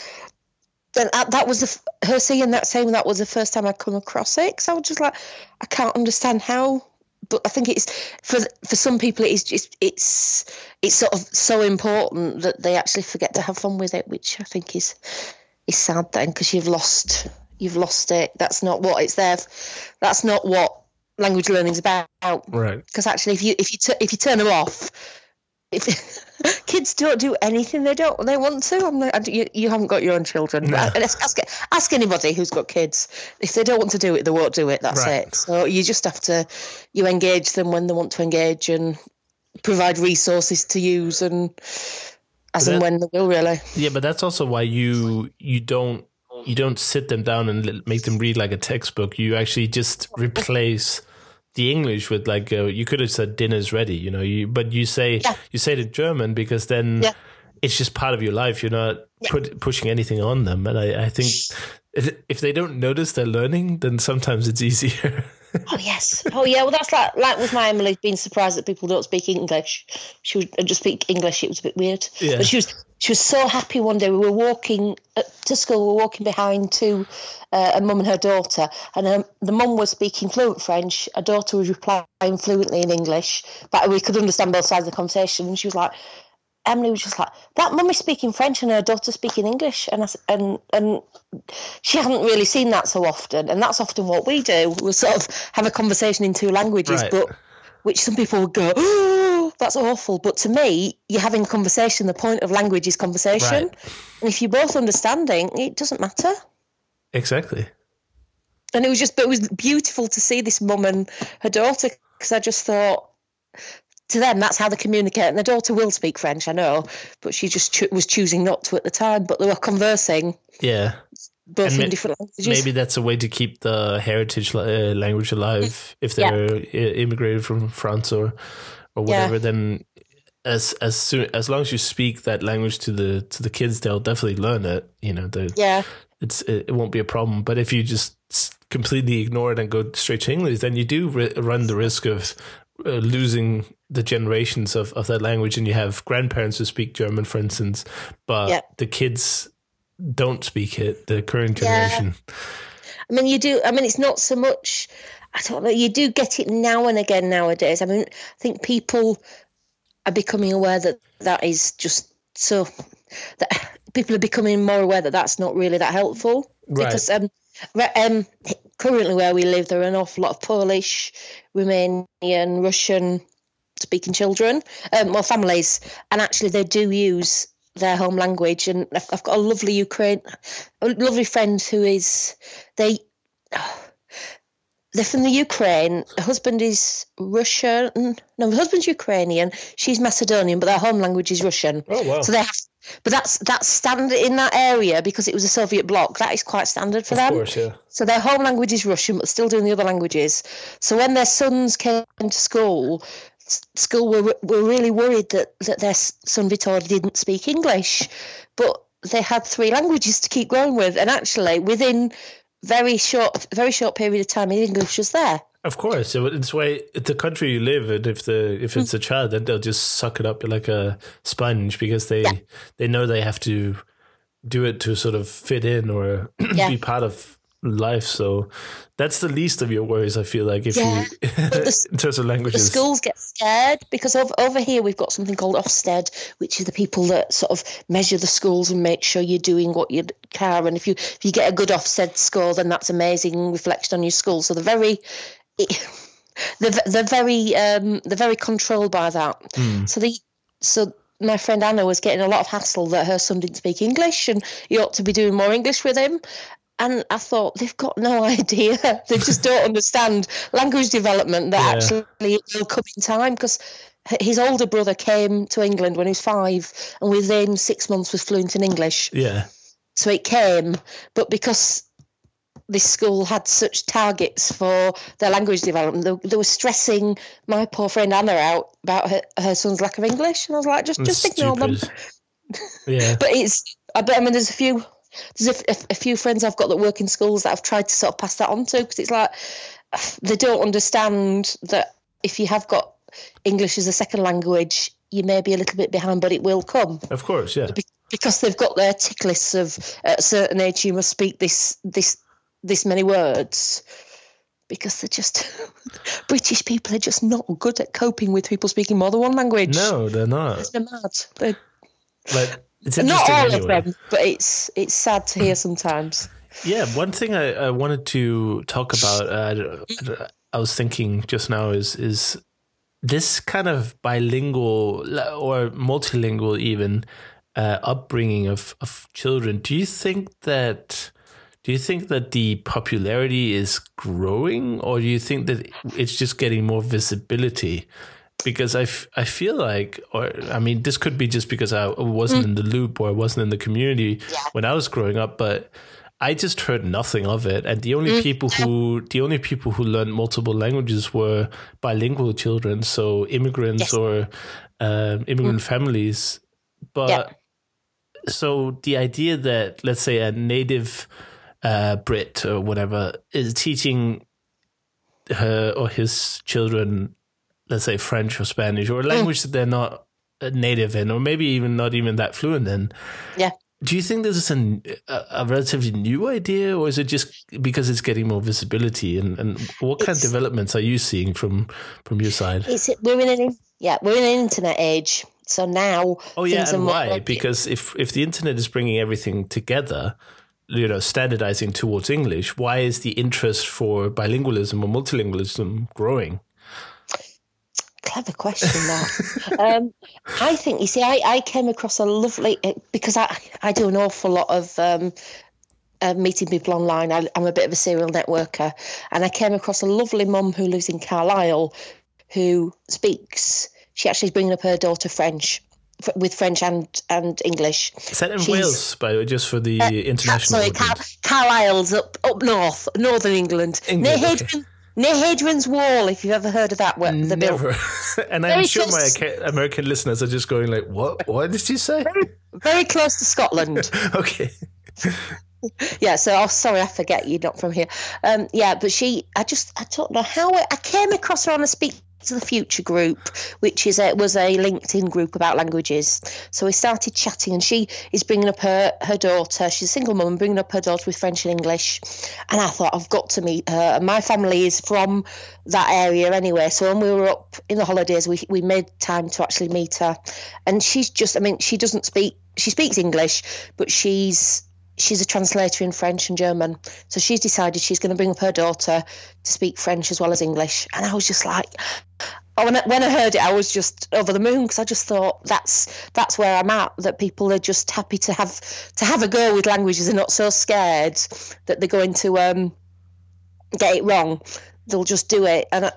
then that, that was the her saying that saying that was the first time I come across it. Because I was just like, I can't understand how. But I think it's for for some people it is just it's it's sort of so important that they actually forget to have fun with it, which I think is is sad then because you've lost you've lost it. That's not what it's there. That's not what language learning is about right. because actually if you if you tu- if you turn them off if <laughs> kids don't do anything they don't they want to I'm like, you, you haven't got your own children No. ask, ask ask anybody who's got kids if they don't want to do it they won't do it that's Right. it so you just have to you engage them when they want to engage and provide resources to use and as But and when they will really Yeah, but that's also why you you don't you don't sit them down and make them read like a textbook. You actually just replace the English with like uh, you could have said dinner's ready, you know. You but you say Yeah. you say it in German because then Yeah. it's just part of your life. You're not put, pushing anything on them, and I, I think if- if they don't notice they're learning, then sometimes it's easier. <laughs> Oh yes. Oh yeah. Well, that's like like with my Emily being surprised that people don't speak English. She would uh, just speak English. It was a bit weird. Yeah. But she was she was so happy one day. We were walking uh, to school. We were walking behind two uh, a mum and her daughter, and um, the mum was speaking fluent French. Her daughter was replying fluently in English, but we could understand both sides of the conversation. And she was like. Emily was just like that. Mum is speaking French and her daughter speaking English, and I, and and she hadn't really seen that so often, and that's often what we do. We sort of have a conversation in two languages, Right. but which some people would go, "Oh, that's awful." But to me, you're having conversation. The point of language is conversation, Right. and if you're both understanding, it doesn't matter. exactly. And it was just, but it was beautiful to see this mum and her daughter because I just thought. To them, that's how they communicate. And their daughter will speak French, I know, but she just cho- was choosing not to at the time. But they were conversing Yeah. both And in ma- different languages. Maybe that's a way to keep the heritage uh, language alive. If they're i- immigrated from France or or Yeah. whatever, then as as soon as long as you speak that language to the to the kids, they'll definitely learn it. You know, the, Yeah, it's it, won't be a problem. But if you just completely ignore it and go straight to English, then you do run the risk of uh, losing the generations of, of that language. And you have grandparents who speak German, for instance, but Yeah. the kids don't speak it. The current Yeah. generation. I mean, you do. I mean, it's not so much. I don't know. You do get it now and again nowadays. I mean, I think people are becoming aware that that is just so. That people are becoming more aware that that's not really that helpful. Right. Because um, um, currently where we live, there are an awful lot of Polish, Romanian, Russian speaking children, um, well, families, and actually they do use their home language. And I've, I've got a lovely Ukraine, a lovely friend who is they. They're from the Ukraine. Her husband is Russian. No, her husband's Ukrainian. She's Macedonian, but their home language is Russian. Oh wow! So they have, but that's that's standard in that area because it was a Soviet bloc. That is quite standard for of them. course, yeah. So their home language is Russian, but still doing the other languages. So when their sons came to school, school were were really worried that that their son Vitor didn't speak English, but they had three languages to keep going with, and actually within very short very short period of time, English was there. Of course, it's why the country you live in. If the if it's a mm. child, then they'll just suck it up like a sponge because they Yeah. they know they have to do it to sort of fit in or <clears throat> Yeah. be part of life. So that's the least of your worries. I feel like if Yeah, <laughs> you the- in terms of the languages. schools get scared because over, over here we've got something called Ofsted, which is the people that sort of measure the schools and make sure you're doing what you can. And if you if you get a good Ofsted score, then that's amazing reflection on your school. So they're very <laughs> they're, they're very um, they're very controlled by that. So the so my friend Anna was getting a lot of hassle that her son didn't speak English and he ought to be doing more English with him. And I thought they've got no <laughs> idea. They just don't understand language development that Yeah. actually it will come in time because his older brother came to England when he was five and within six months was fluent in English. yeah, So it came, but because this school had such targets for their language development, they, they were stressing my poor friend Anna out about her, her son's lack of English. And I was like, just, just ignore them. <laughs> yeah, But it's, I bet, I mean, there's a few, there's a, a, a few friends I've got that work in schools that I've tried to sort of pass that on to because it's like they don't understand that if you have got English as a second language, you may be a little bit behind, but it will come of course, yeah. be- because they've got their tick lists of at a certain age you must speak this this this many words because they're just <laughs> British people are just not good at coping with people speaking more than one language. No, they're not. They're mad. They're, it's not all anyway. of them, but it's it's sad to hear sometimes. Yeah, one thing I, I wanted to talk about, uh, I was thinking just now is is this kind of bilingual or multilingual even uh, upbringing of, of children. Do you think that do you think that the popularity is growing, or do you think that it's just getting more visibility? Because I, f- I feel like, or I mean, this could be just because I wasn't in the loop or I wasn't in the community when I was growing up, but I just heard nothing of it, and the only people who the only people who learned multiple languages were bilingual children, so immigrants Yes. or um, immigrant families. But Yeah. so the idea that let's say a native uh, Brit or whatever is teaching her or his children, let's say French or Spanish or a language that they're not uh, native in, or maybe even not even that fluent in. Yeah. Do you think this is an, a, a relatively new idea, or is it just because it's getting more visibility? And, and what kind of developments are you seeing from from your side? It's we're in an yeah we're in an internet age, so now Oh yeah, and why? Because if if the internet is bringing everything together, you know, standardizing towards English, why is the interest for bilingualism or multilingualism growing? Clever question, that. um, I think you see, I, I came across a lovely because I I do an awful lot of um, uh, meeting people online. I, I'm a bit of a serial networker, and I came across a lovely mum who lives in Carlisle, who speaks. She actually is bringing up her daughter French, with French and and English. Is that in She's- Uh, Wales, by the way, just for the international Sorry. Car- Carlisle's up up north, northern England, England, near okay. Near Hadrian's Wall. If you've ever heard of that, where the Never. <laughs> and I'm Very sure my close. Aca- American listeners are just going like, "What? What did you say?" very close to Scotland. <laughs> okay. <laughs> yeah so oh sorry i forget you're not from here um yeah but she i just i don't know how i, I came across her on a speak to the future group which is a was a linkedin group about languages. So we started chatting and she is bringing up her her daughter. She's a single mum bringing up her daughter with french and english. And i thought i've got to meet her. And my family is from that area anyway. So when we were up in the holidays we, we made time to actually meet her. And she's just i mean she doesn't speak she speaks english but she's she's a translator in French and German. So she's decided she's going to bring up her daughter to speak French as well as English. And I was just like, oh, when I, when I heard it, I was just over the moon because I just thought that's that's where I'm at. That people are just happy to have to have a go with languages and not so scared that they're going to um, get it wrong. They'll just do it. And I,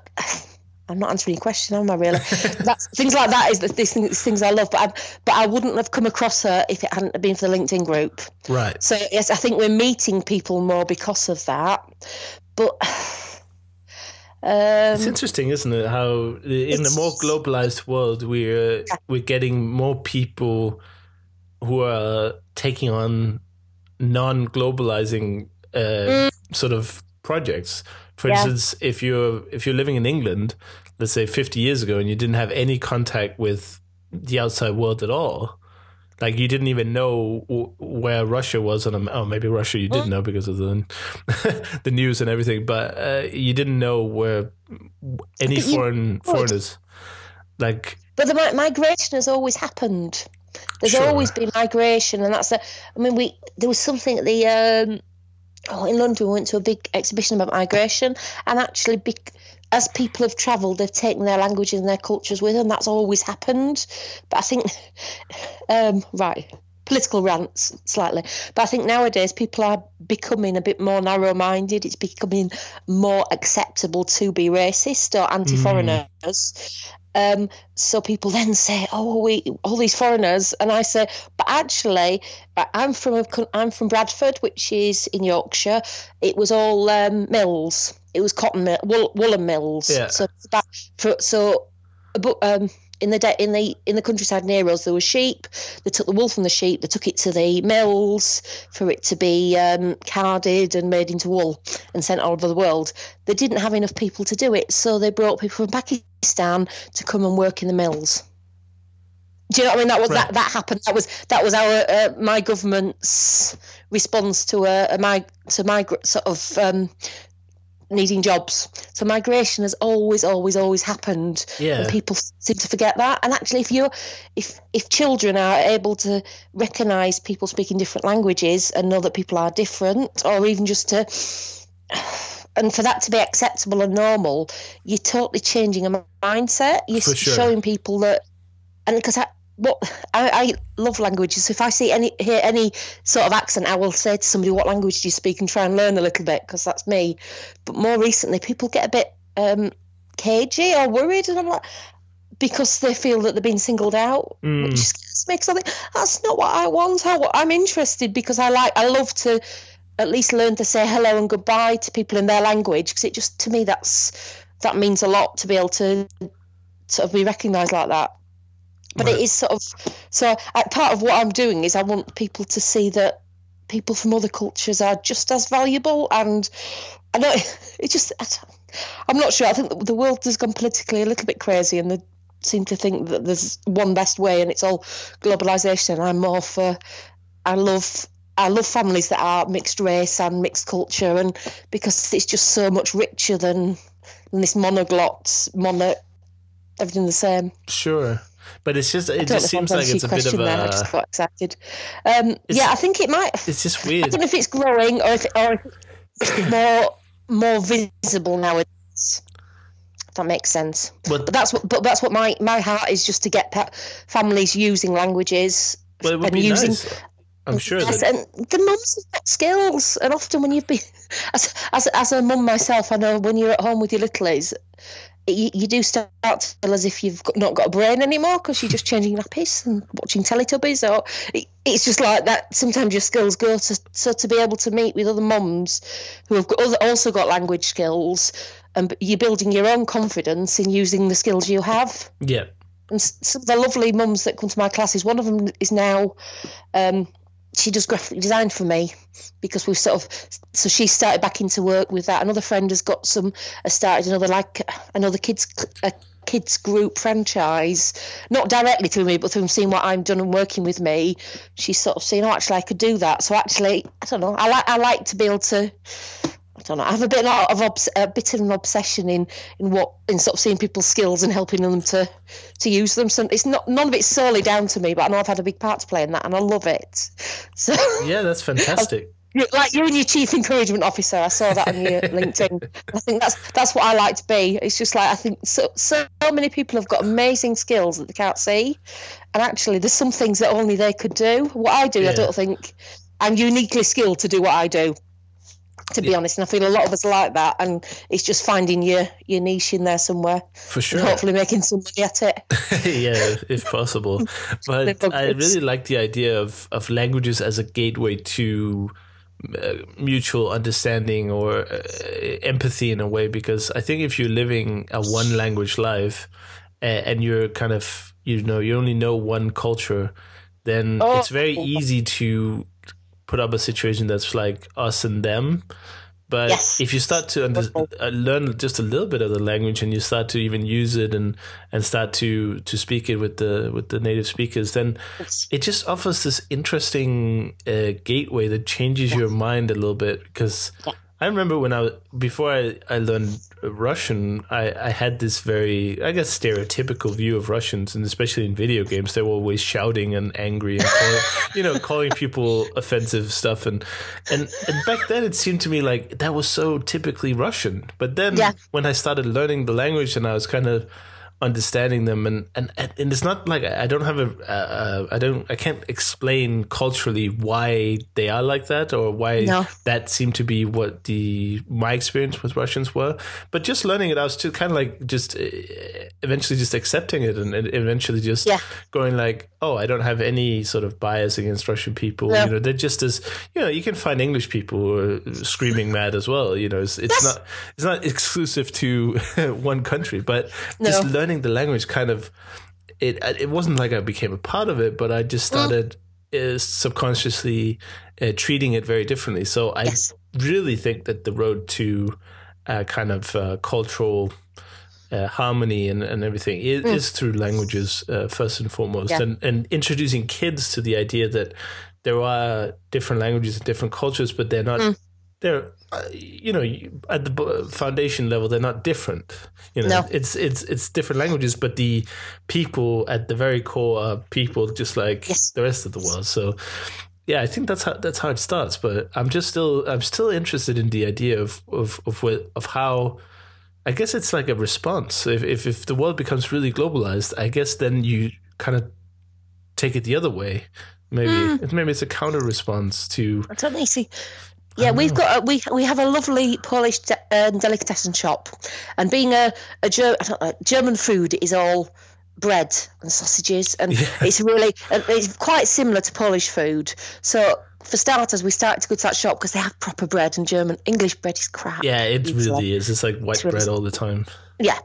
I'm not answering your question, am I? Really? That's things like that is the these things, things I love. But I, but I wouldn't have come across her if it hadn't been for the LinkedIn group. Right. So yes, I think we're meeting people more because of that. But <sighs> It's um, interesting, isn't it? How in a more globalized world, we're we're getting more people who are taking on non-globalizing uh, sort of projects. For Mm. Yeah. instance, if you're if you're living in England, let's say 50 years ago, and you didn't have any contact with the outside world at all, Like you didn't even know w- where Russia was on a. Oh, maybe Russia you did know because of the <laughs> the news and everything, but uh, you didn't know where any foreign would. foreigners. Like But the migration has always happened. There's Sure. always been migration, and that's. A, I mean, we there was something at the. Um, oh, in London, we went to a big exhibition about migration, and actually, bec as people have travelled, they've taken their languages and their cultures with them. That's always happened. But I think, <laughs> um, right, political rants slightly. But I think nowadays people are becoming a bit more narrow-minded. It's becoming more acceptable to be racist or anti-foreigners. Um, so people then say, "Oh, we all these foreigners," and I say, "But actually, I'm from a, I'm from Bradford, which is in Yorkshire. It was all um, mills. It was cotton mill, wool, woolen mills. Yeah. So that for, so, but um, in the de- in the in the countryside near us, there were sheep. They took the wool from the sheep. They took it to the mills for it to be um, carded and made into wool and sent all over the world. They didn't have enough people to do it, so they brought people from Pakistan to come and work in the mills. Do you know what I mean? That was Right. that that happened. That was that was our uh, my government's response to a, a mig- to migrant sort of um, needing jobs. So migration has always, always, always happened. Yeah. And people seem to forget that. And actually, if you're, if if children are able to recognise people speaking different languages and know that people are different, or even just to, and for that to be acceptable and normal, you're totally changing a mindset. You're sure. showing people that, and because I. What I, I love languages. If I see any hear any sort of accent, I will say to somebody, "What language do you speak?" and try and learn a little bit because that's me. But more recently, people get a bit um, cagey or worried, and I'm like, because they feel that they're being singled out, Mm. which scares me. Because I think that's not what I want. I, I'm interested because I like, I love to at least learn to say hello and goodbye to people in their language because it just to me that's that means a lot to be able to sort of be recognised like that. But Right. it is sort of so. I, part of what I'm doing is I want people to see that people from other cultures are just as valuable. And I know <laughs> it just I I'm not sure. I think the- the world has gone politically a little bit crazy, and they seem to think that there's one best way, and it's all globalization. I'm more for. I love. I love families that are mixed race and mixed culture, and because it's just so much richer than, than this monoglot, mono, everything the same. Sure. But it's just it just seems like it's a bit of. I just a got excited. Um, yeah, I think it might. it's just weird. I don't know if it's growing or if, or if it's more more visible nowadays. If that makes sense. But But that's what. But that's what my my heart is just to get families using languages well, it would and be using. nice. I'm sure Yes, that and the mums have got skills, and often when you've been, <laughs> as as as a mum myself, I know when you're at home with your littlies, you, you do start to feel as if you've got, not got a brain anymore because you're just changing nappies and watching Teletubbies, or it, it's just like that. Sometimes your skills go to so to be able to meet with other mums who have got, other- also got language skills, and you're building your own confidence in using the skills you have yeah. and some of the lovely mums that come to my classes, one of them is now, um, she does graphic design for me because we've sort of, so she started back into work with that. Another friend has got some, has started another like another kids a kids group franchise, not directly through me, but through seeing what I've done and working with me. She's sort of saying, oh, actually, I could do that. So actually, I don't know. I like I like to be able to. I don't know. I have a bit of obs- a bit of an obsession in in what in sort of seeing people's skills and helping them to to use them. So it's not none of it's solely down to me, but I know I've had a big part to play in that, and I love it. <laughs> So, Yeah, that's fantastic. <laughs> like you and your chief encouragement officer, I saw that on your <laughs> LinkedIn. I think that's that's what I like to be. It's just like I think so so many people have got amazing skills that they can't see, and actually there's some things that only they could do. What I do, Yeah. I don't think I'm uniquely skilled to do what I do. To be honest, and I feel a lot of us like that, and it's just finding your your niche in there somewhere, For sure. hopefully making some money at it. <laughs> yeah, if possible. <laughs> But I really like the idea of, of languages as a gateway to uh, mutual understanding or uh, empathy in a way. Because I think if you're living a one language life and, and you're kind of, you know, you only know one culture, then Oh. it's very easy to put up a situation that's like us and them But Yes. if you start to under, uh, learn just a little bit of the language and you start to even use it and, and start to, to speak it with the with the native speakers, then Yes. it just offers this interesting uh, gateway that changes your mind a little bit. Because Yeah. I remember when I before I, I learned Russian, I, I had this very I guess stereotypical view of Russians, and especially in video games, they were always shouting and angry and call, <laughs> you know calling people offensive stuff, and, and and back then it seemed to me like that was so typically Russian. But then Yeah. when I started learning the language and I was kind of understanding them and and and it's not like I don't have a uh, I don't I can't explain culturally why they are like that or why No. that seemed to be what the my experience with Russians were but just learning it I was just kind of like just uh, eventually just accepting it and, eventually just Yeah. going like oh I don't have any sort of bias against Russian people No. you know they're just as you know you can find English people who are screaming mad as well you know it's, it's Yes. not it's not exclusive to <laughs> one country but just No. Learning the language kind of it it wasn't like I became a part of it, but I just started uh, subconsciously uh, treating it very differently. So I Yes. really think that the road to uh, kind of uh, cultural uh, harmony and, and everything is, is through languages uh, first and foremost, Yeah. and and introducing kids to the idea that there are different languages and different cultures, but they're not. They're, uh, you know, at the foundation level, they're not different. You know, No. it's it's it's different languages, but the people at the very core are people just like Yes. the rest of the world. So, yeah, I think that's how that's how it starts. But I'm just still I'm still interested in the idea of of of what of how. I guess it's like a response. If, if if the world becomes really globalized, I guess then you kind of take it the other way. Maybe Hmm. maybe it's a counter response to I know. See, yeah, we've got a, we we have a lovely Polish de- uh, delicatessen shop, and being a a Ger- I don't know, German food is all bread and sausages, and <laughs> it's really it's quite similar to Polish food. So for starters, we started to go to that shop because they have proper bread, and German English bread is crap. yeah. It It's really is. It's like white really- bread all the time. Yeah,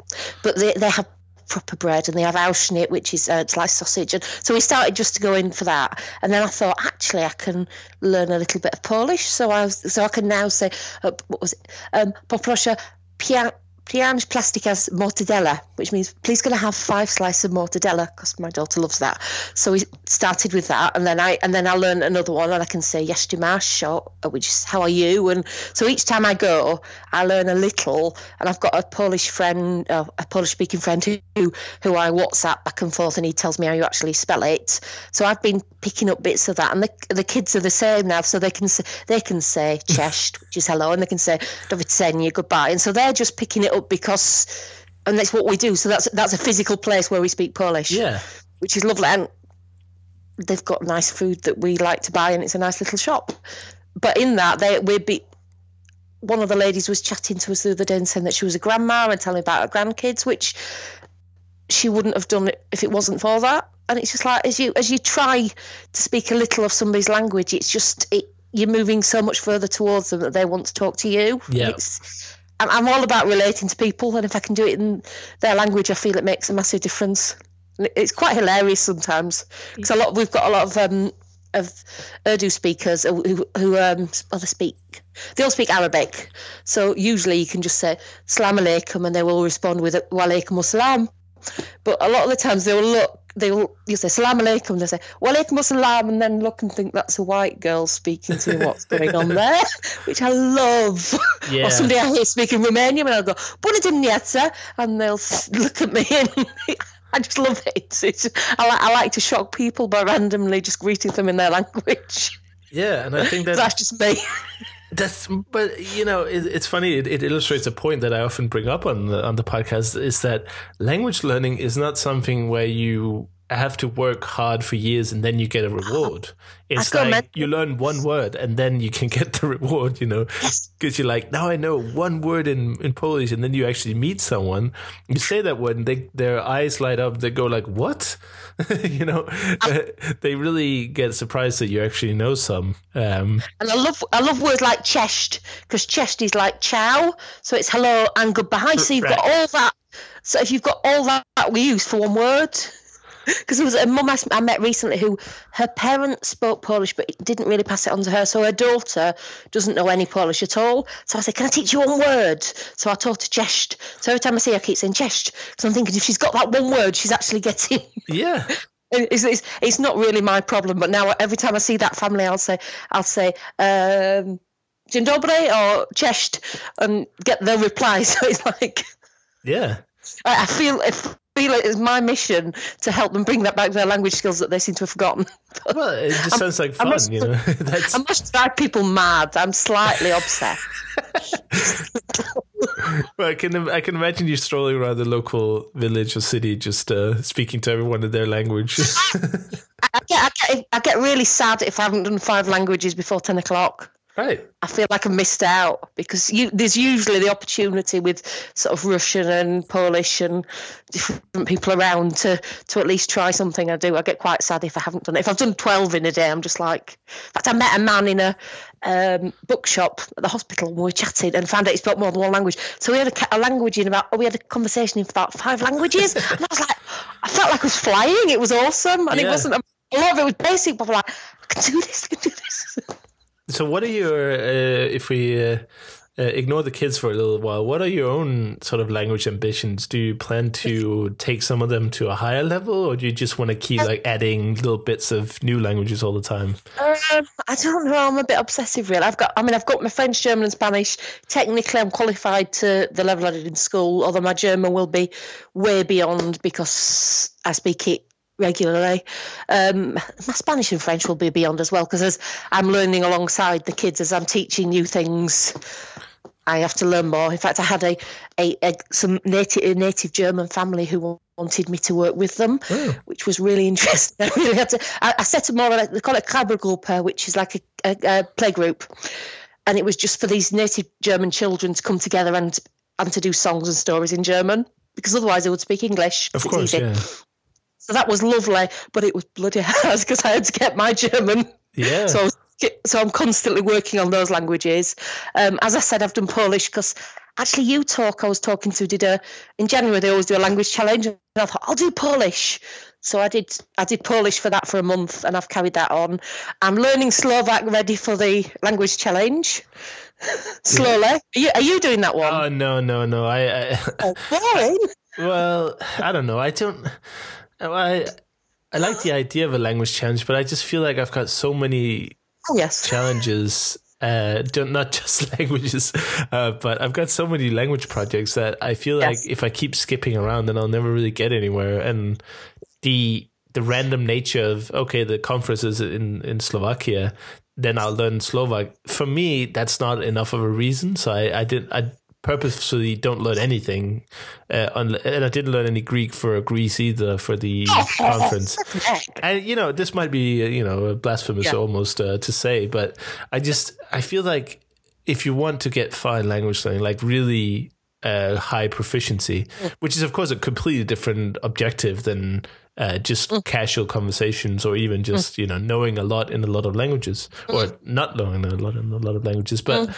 but they, they have proper bread and they have Aufschnitt, which is uh, sliced sausage. And so we started just to go in for that. And then I thought, actually, I can learn a little bit of Polish. So I was, so I can now say, uh, what was it? Um, poproszę pia- pięć plastikas mortadella, which means please going to have five slices of mortadella because my daughter loves that. So we started with that, and then I and then I learned another one, and I can say "Jak się masz," or which is "How are you?" And so each time I go, I learn a little, and I've got a Polish friend, uh, a Polish-speaking friend who who I WhatsApp back and forth, and he tells me how you actually spell it. So I've been picking up bits of that, and the the kids are the same now, so they can say, they can say "Cześć," which is hello, and they can say "Do widzenia," goodbye, and so they're just picking it up because. And that's what we do. So that's that's a physical place where we speak Polish Yeah. which is lovely. And they've got nice food that we like to buy, and it's a nice little shop. But in that, they we be. One of the ladies was chatting to us the other day and saying that she was a grandma and telling about her grandkids, which she wouldn't have done it if it wasn't for that. And it's just like as you as you try to speak a little of somebody's language, it's just it, you're moving so much further towards them that they want to talk to you. Yeah. It's, I'm, I'm all about relating to people, and if I can do it in their language, I feel it makes a massive difference. And It's quite hilarious sometimes because a lot we've got a lot of um, of Urdu speakers who who um, well, they speak they all speak Arabic, so usually you can just say "Salam alaikum" and they will respond with "Wa alaikum assalam." But a lot of the times they will look, they will you say "Salam alaikum," they say "Wa alaikum assalam," and then look and think that's a white girl speaking to me. What's going on <laughs> there? Which I love. <laughs> Yeah. Or somebody I hear speaking Romanian, and I'll go "Bună dimineața," and they'll look at me <laughs> and. I just love it. It's, I, like, I like to shock people by randomly just greeting them in their language. Yeah, and I think that That's just me. That's, but you know, it, it's funny. It, it illustrates a point that I often bring up on the on the podcast is that language learning is not something where you have to work hard for years and then you get a reward. <gasps> It's like you learn one word and then you can <laughs> get the reward. You know, Yes. because you're like, now I know one word in in Polish, and then you actually meet someone, you say that word, and they their eyes light up. They go like, what? <laughs> you know, <laughs> they really get surprised that you actually know some. Um, And I love I love words like cześć because cześć is like ciao. so it's hello and goodbye. So you've got all that. So if you've got all that we use for one word, <laughs> because there was a mum I, I met recently who her parents spoke Polish but didn't really pass it on to her. So her daughter doesn't know any Polish at all. So I said, "Can I teach you one word?" So I taught her cześć. So every time I see her, I keep saying cześć. So I'm thinking if she's got that one word, she's actually getting. <laughs> Yeah. It's, it's, it's not really my problem, but now every time I see that family, I'll say I'll say um, "Dzień dobry" or "cześć" and get their reply. <laughs> So it's like Yeah. I, I feel I feel it is my mission to help them bring that back their language skills that they seem to have forgotten. Well, it just sounds like fun, must- you know. <laughs> <laughs> That's I must drive people mad. I'm slightly obsessed. <laughs> well, I can I can imagine you strolling around the local village or city, just uh, speaking to everyone in their language. I get, I, get, I get really sad if I haven't done five languages before 10 o'clock. Right. I feel like I missed out because you, there's usually the opportunity with sort of Russian and Polish and different people around to, to at least try something. I do. I get quite sad if I haven't done it. If I've done 12 in a day, I'm just like. In fact, I met a man in a um, bookshop at the hospital and we chatting and found out he spoke more than one language. So we had a, a language in about, we had a conversation in about five languages. <laughs> and I was like, I felt like I was flying. It was awesome. And Yeah. it wasn't, a, a lot of it was basic, but I'm like, I can do this, I can do this. <laughs> So, what are your uh, if we uh, uh, ignore the kids for a little while? What are your own sort of language ambitions? Do you plan to take some of them to a higher level, or do you just want to keep like adding little bits of new languages all the time? Um, I don't know. I'm a bit obsessive, really. I've got. I mean, I've got my French, German, and Spanish. Technically, I'm qualified to the level I did in school. Although my German will be way beyond because I speak it regularly. Um, my Spanish and French will be beyond as well because as I'm learning alongside the kids as I'm teaching new things. I have to learn more. In fact, I had a, a, a some native a native German family who wanted me to work with them, which was really <laughs> interesting. I really had to. I, I set them more. Like, they call it Krabbelgruppe, which is like a, a, a play group, and it was just for these native German children to come together and and to do songs and stories in German because otherwise they would speak English. Of course, yeah, So that was lovely, but it was bloody hard <laughs> because I had to get my German. yeah. So, so I'm constantly working on those languages. Um, as I said, I've done Polish because actually, uTalk. I was talking to did a in January. They always do a language challenge, and I thought I'll do Polish. So I did. I did Polish for that for a month, and I've carried that on. I'm learning Slovak, ready for the language challenge. <laughs> Slowly. Are you, are you doing that one? oh no, no, no! I, I <laughs> oh, boring. Well, I don't know. I don't. I I like the idea of a language challenge, but I just feel like I've got so many Oh, yes. <laughs> challenges. Uh, don't not just <laughs> languages, uh, but I've got so many language projects that I feel like if I keep skipping around, then I'll never really get anywhere. And the the random nature of okay, the conference is in in Slovakia, then I'll learn Slovak. For me, that's not enough of a reason. So I I did I purposefully don't learn anything, uh, and I didn't learn any Greek for Greece either for the <laughs> conference. And you know, this might be uh, you know blasphemous Yeah. almost uh, to say, but I just I feel like if you want to get fine language learning, like really uh, high proficiency, which is of course a completely different objective than uh, just casual conversations or even just you know knowing a lot in a lot of languages or not knowing a lot in a lot of languages, but.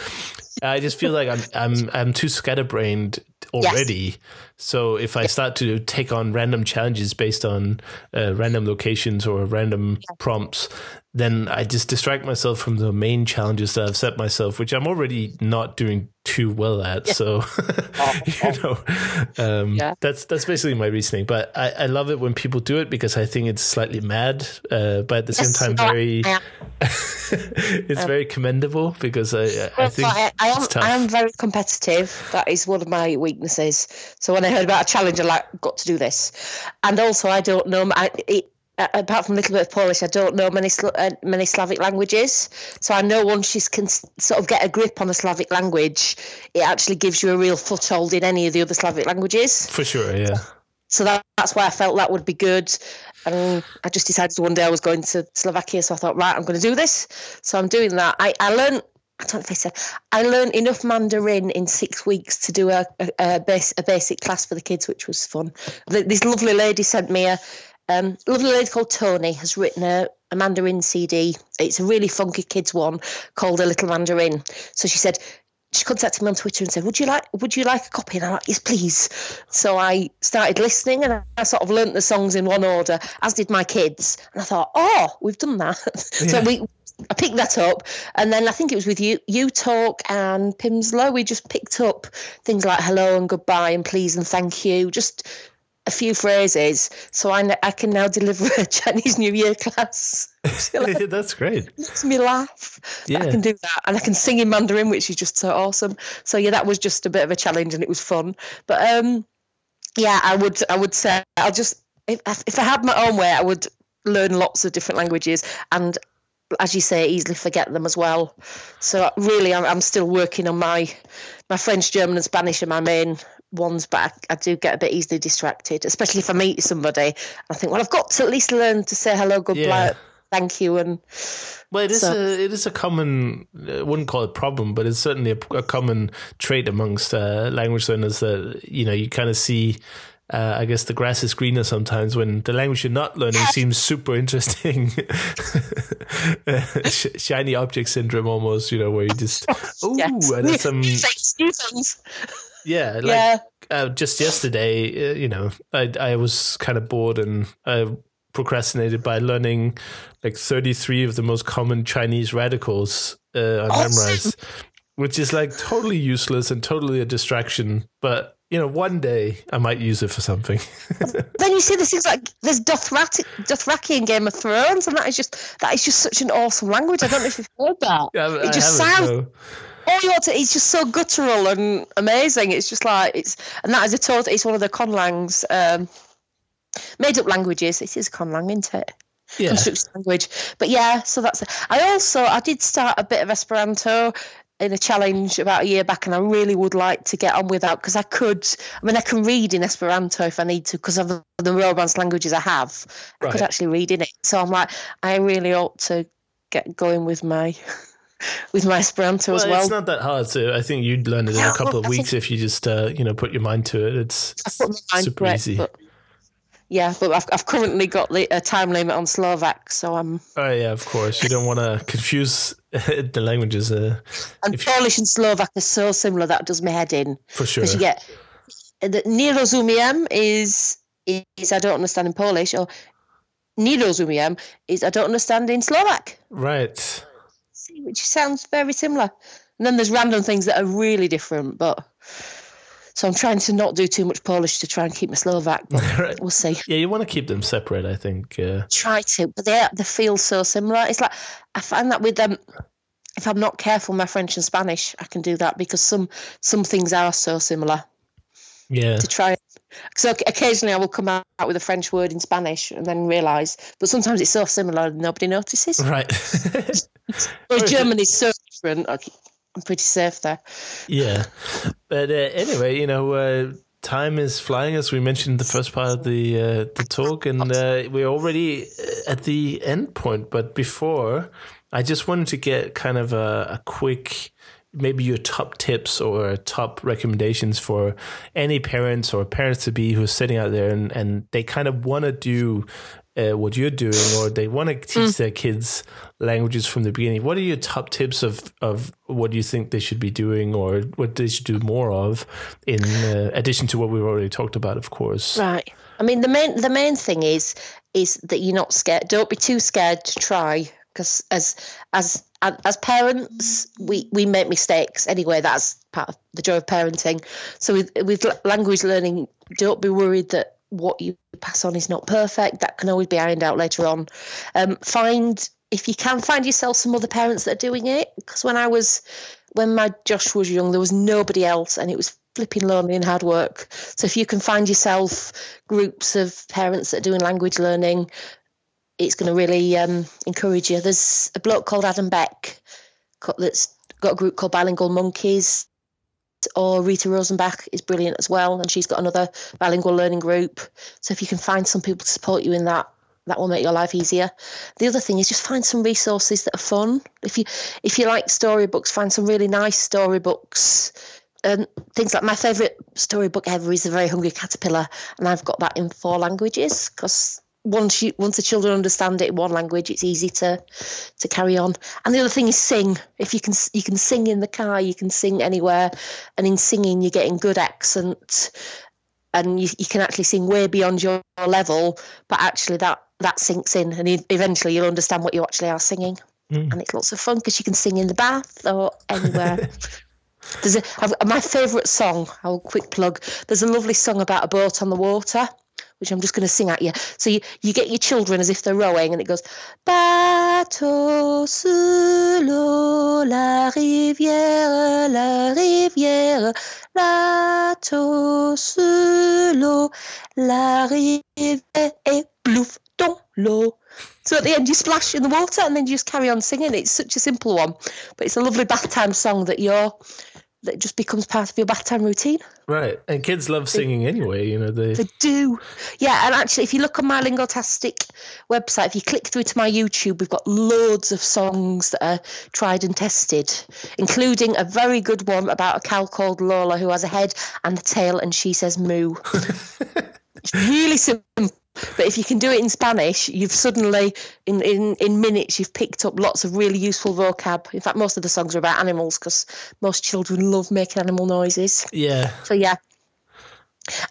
I just feel like I'm I'm I'm too scatterbrained already. So if I start to take on random challenges based on uh, random locations or random prompts, then I just distract myself from the main challenges that I've set myself, which I'm already not doing too well at. So <laughs> you know, um, Yeah. that's that's basically my reasoning. But I, I love it when people do it because I think it's slightly mad, uh, but at the same time very <laughs> it's very commendable because I I think I, I am. I am very competitive. That is one of my weaknesses. So when I heard about a challenge, I like got to do this. And also, I don't know. I, it, apart from a little bit of Polish, I don't know many uh, many Slavic languages. So I know once you can sort of get a grip on a Slavic language, it actually gives you a real foothold in any of the other Slavic languages. For sure, yeah. So that, that's why I felt that would be good. And I just decided one day I was going to Slovakia, so I thought, right, I'm going to do this. So I'm doing that. I, I learned, I don't know if I said, I learned enough Mandarin in six weeks to do a, a, a, base, a basic class for the kids, which was fun. Th- This lovely lady sent me a, um, lovely lady called Tony has written a, a Mandarin CD. It's a really funky kids one called A Little Mandarin. So she said, she contacted me on Twitter and said, "Would you like Would you like a copy?" And I'm like, "Yes, please." So I started listening, and I sort of learnt the songs in one order, as did my kids. And I thought, "Oh, we've done that." <laughs> Yeah. so we I picked that up, and then I think it was with you, uTalk and Pimsleur. We just picked up things like hello and goodbye and please and thank you, just a few phrases. So I, I can now deliver a <laughs> Chinese New Year class. <laughs> like, That's great. Makes me laugh. Yeah, I can do that, and I can sing in Mandarin, which is just so awesome. So yeah, that was just a bit of a challenge, and it was fun. But um, yeah, I would I would say I'll just if if I had my own way, I would learn lots of different languages and as you say, easily forget them as well. So really, I'm, I'm still working on my my French, German, and Spanish are my main ones, but I, I, do get a bit easily distracted, especially if I meet somebody. I think, well, I've got to at least learn to say hello, goodbye, yeah. thank you, and. Well, it is so. a it is a common I wouldn't call it problem, but it's certainly a, a common trait amongst uh, language learners that you know you kind of see uh, I guess the grass is greener sometimes when the language you're not learning seems super interesting. <laughs> shiny object syndrome, almost, you know, where you just oh, <laughs> yes. and there's <laughs> some yeah, like yeah. Uh, just yesterday, uh, you know, I I was kind of bored and I procrastinated by learning like 33 of the most common Chinese radicals uh, on awesome. Memrise, which is like totally useless and totally a distraction, but you know, one day I might use it for something. <laughs> then you see this is like there's Dothraki, Dothraki in Game of Thrones, and that is just that is just such an awesome language. I don't know if you've heard that. <laughs> Yeah, it just sounds. All you want to, it's just so guttural and amazing. It's just like it's, and that is a total. It's one of the conlangs, um, made up languages. It is conlang, isn't it? yeah. construction language. But yeah, so that's. I also I did start a bit of Esperanto in a challenge about a year back, and I really would like to get on with that because I could. I mean, I can read in Esperanto if I need to because of the, the Romance languages I have. Right. I could actually read in it. So I'm like, I really ought to get going with my. With my Esperanto well, as well. It's not that hard. So I think you'd learn it in a couple of weeks if you just, uh, you know, put your mind to it. It's, super easy. But, yeah, but I've, I've currently got the a time limit on Slovak, so I'm. Oh yeah, of course. You don't want to confuse <laughs> the languages. Uh, and Polish and Slovak are so similar that does my head in. For sure. Because you get the nie rozumiem is is I don't understand in Polish, or nie rozumiem is I don't understand in Slovak. Right. Which sounds very similar. And then there's random things that are really different, but so I'm trying to not do too much Polish to try and keep my Slovak, but <laughs> we'll see. Yeah, you want to keep them separate, I think. Uh... Try to, but they they feel so similar. It's like I find that with them. If I'm not careful, my French and Spanish, I can do that because some some things are so similar. Yeah. To try. So occasionally I will come out with a French word in Spanish and then realise, but sometimes it's so similar nobody notices. Right. <laughs> well, German is so different. I'm pretty safe there. Yeah, but uh, anyway, you know, uh, time is flying as we mentioned in the first part of the uh, the talk, and uh, we're already uh, at the end point. But before, I just wanted to get kind of a, a quick maybe your top tips or top recommendations for any parents or parents to be who's sitting out there and, and they kind of want to do uh, what you're doing or they want to teach mm. their kids languages from the beginning. What are your top tips of of what you think they should be doing or what they should do more of in uh, addition to what we've already talked about of course? Right. I mean the main the main thing is is that you're not scared don't be too scared to try because as as as parents we we make mistakes anyway that's part of the joy of parenting so with with language learning don't be worried that what you pass on is not perfect. That can always be ironed out later on. Um, find if you can find yourself some other parents that are doing it. Because when I was when my Josh was young, there was nobody else, and it was flipping lonely and hard work. So if you can find yourself groups of parents that are doing language learning, it's going to really um, encourage you. There's a bloke called Adam Beck that's got a group called Bilingual Monkeys or Rita Rosenback is brilliant as well, and she's got another bilingual learning group. So if you can find some people to support you in that, that will make your life easier. The other thing is just find some resources that are fun. If you if you like storybooks, find some really nice storybooks. And things like my favourite storybook ever is The Very Hungry Caterpillar, and I've got that in four languages because once you once the children understand it in one language, it's easy to to carry on. And the other thing is sing. If you can you can sing in the car, you can sing anywhere, and in singing you're getting good accent, and you, you can actually sing way beyond your level. But actually, that that sinks in, and eventually you'll understand what you actually are singing. Mm. And it's lots of fun because you can sing in the bath or anywhere. <laughs> There's a, my favourite song. I'll quick plug. There's a lovely song about a boat on the water, which I'm just going to sing at you. So you, you get your children as if they're rowing, and it goes Bateau sur l'eau, la rivière, la rivière, bateau sur l'eau, la rivière, et plouf dans l'eau. So at the end, you splash in the water and then you just carry on singing. It's such a simple one, but it's a lovely bath time song that you're that just becomes part of your bath time routine. Right, and kids love singing they, anyway. You know they they do. Yeah, and actually, if you look on my Lingotastic website, if you click through to my YouTube, we've got loads of songs that are tried and tested, including a very good one about a cow called Lola who has a head and a tail, and she says moo. <laughs> it's really simple but if you can do it in Spanish, you've suddenly, in, in, in minutes, you've picked up lots of really useful vocab. In fact, most of the songs are about animals because most children love making animal noises. Yeah. So, yeah.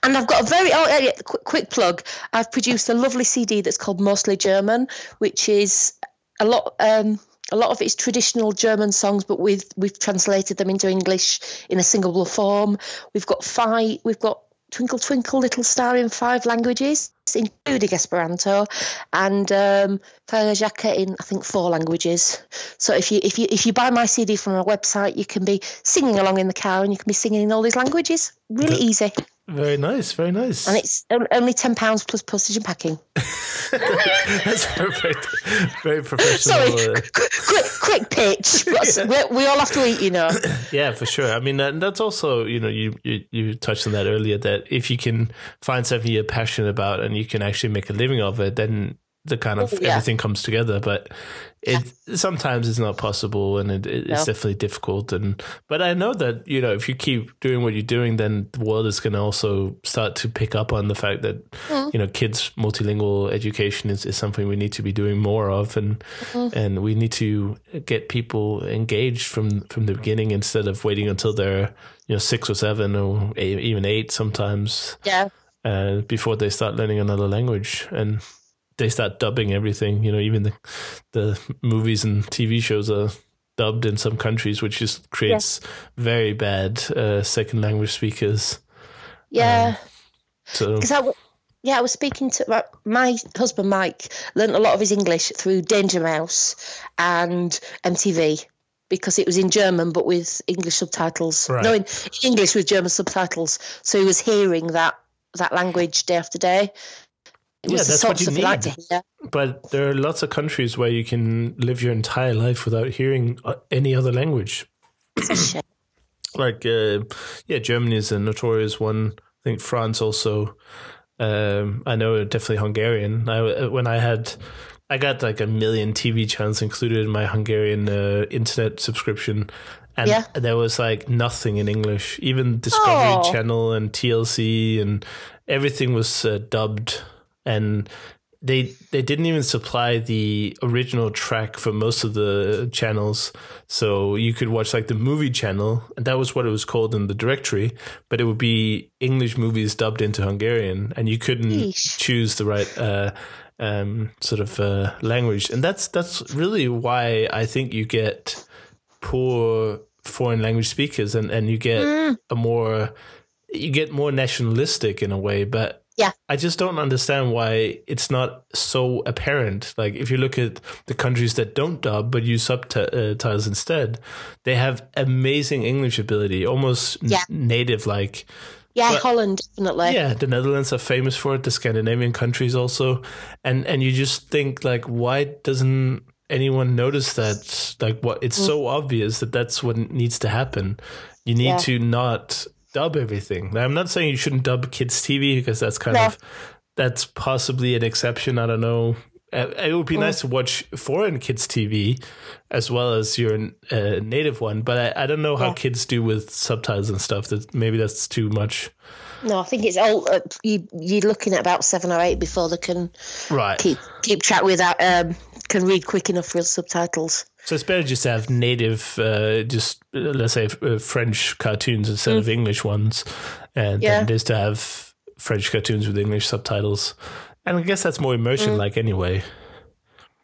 And I've got a very oh, yeah, quick, quick plug. I've produced a lovely CD that's called Mostly German, which is a lot. Um, a lot of it's traditional German songs, but we've we've translated them into English in a singable form. We've got five. We've got Twinkle Twinkle Little Star in five languages, including Esperanto, and um, Jacques in I think four languages. So if you if you if you buy my CD from our website, you can be singing along in the car, and you can be singing in all these languages. Really easy. Very nice, very nice. And it's only ten pounds plus postage and packing. <laughs> That's perfect. Very professional. Sorry, uh, quick, quick pitch. <laughs> yeah. we, we, all have to eat, you know. <coughs> Yeah, for sure. I mean, that, that's also, you know, you, you you touched on that earlier. That if you can find something you're passionate about and you can actually make a living of it, then the kind of yeah. everything comes together. But it sometimes it's not possible, and it, it's no. definitely difficult. And but I know that you know if you keep doing what you're doing, then the world is going to also start to pick up on the fact that mm. you know kids multilingual education is, is something we need to be doing more of, and mm. and we need to get people engaged from from the beginning instead of waiting until they're you know six or seven or eight, even eight sometimes. Yeah. Uh, before they start learning another language and they start dubbing everything. You know, even the the movies and TV shows are dubbed in some countries, which just creates very bad uh, second language speakers. Yeah. Um, so. Because yeah, I was speaking to my, my, husband Mike. Learned a lot of his English through Danger Mouse and MTV because it was in German but with English subtitles. Right. No, in English with German subtitles. So he was hearing that that language day after day. It yeah, that's what you need. Like but there are lots of countries where you can live your entire life without hearing uh, any other language. <clears throat> like, uh, yeah, Germany is a notorious one. I think France also. Um, I know definitely Hungarian. I, uh, when I had, I got like a million TV channels included in my Hungarian uh, internet subscription, and yeah. there was like nothing in English. Even Discovery oh. Channel and TLC and everything was uh, dubbed and they they didn't even supply the original track for most of the channels so you could watch like the movie channel and that was what it was called in the directory but it would be english movies dubbed into hungarian and you couldn't Eesh. choose the right uh, um, sort of uh, language and that's that's really why i think you get poor foreign language speakers and and you get mm. a more you get more nationalistic in a way but yeah. I just don't understand why it's not so apparent. Like, if you look at the countries that don't dub but use subtitles instead, they have amazing English ability, almost yeah. n- native like. Yeah, but, Holland definitely. Yeah, the Netherlands are famous for it. The Scandinavian countries also, and and you just think like, why doesn't anyone notice that? Like, what? It's mm. so obvious that that's what needs to happen. You need yeah. to not dub everything. Now, I'm not saying you shouldn't dub kids TV because that's kind no. of that's possibly an exception. I don't know. Uh, it would be nice to watch foreign kids TV as well as your uh, native one, but I, I don't know how Yeah. kids do with subtitles and stuff. That maybe that's too much. No, I think it's all uh, you. You're looking at about seven or eight before they can Right. keep keep track without um, can read quick enough for subtitles. So it's better just to have native, uh, just uh, let's say uh, French cartoons instead of English ones, and Mm. Yeah. then just to have French cartoons with English subtitles. And I guess that's more immersion, Mm. like anyway.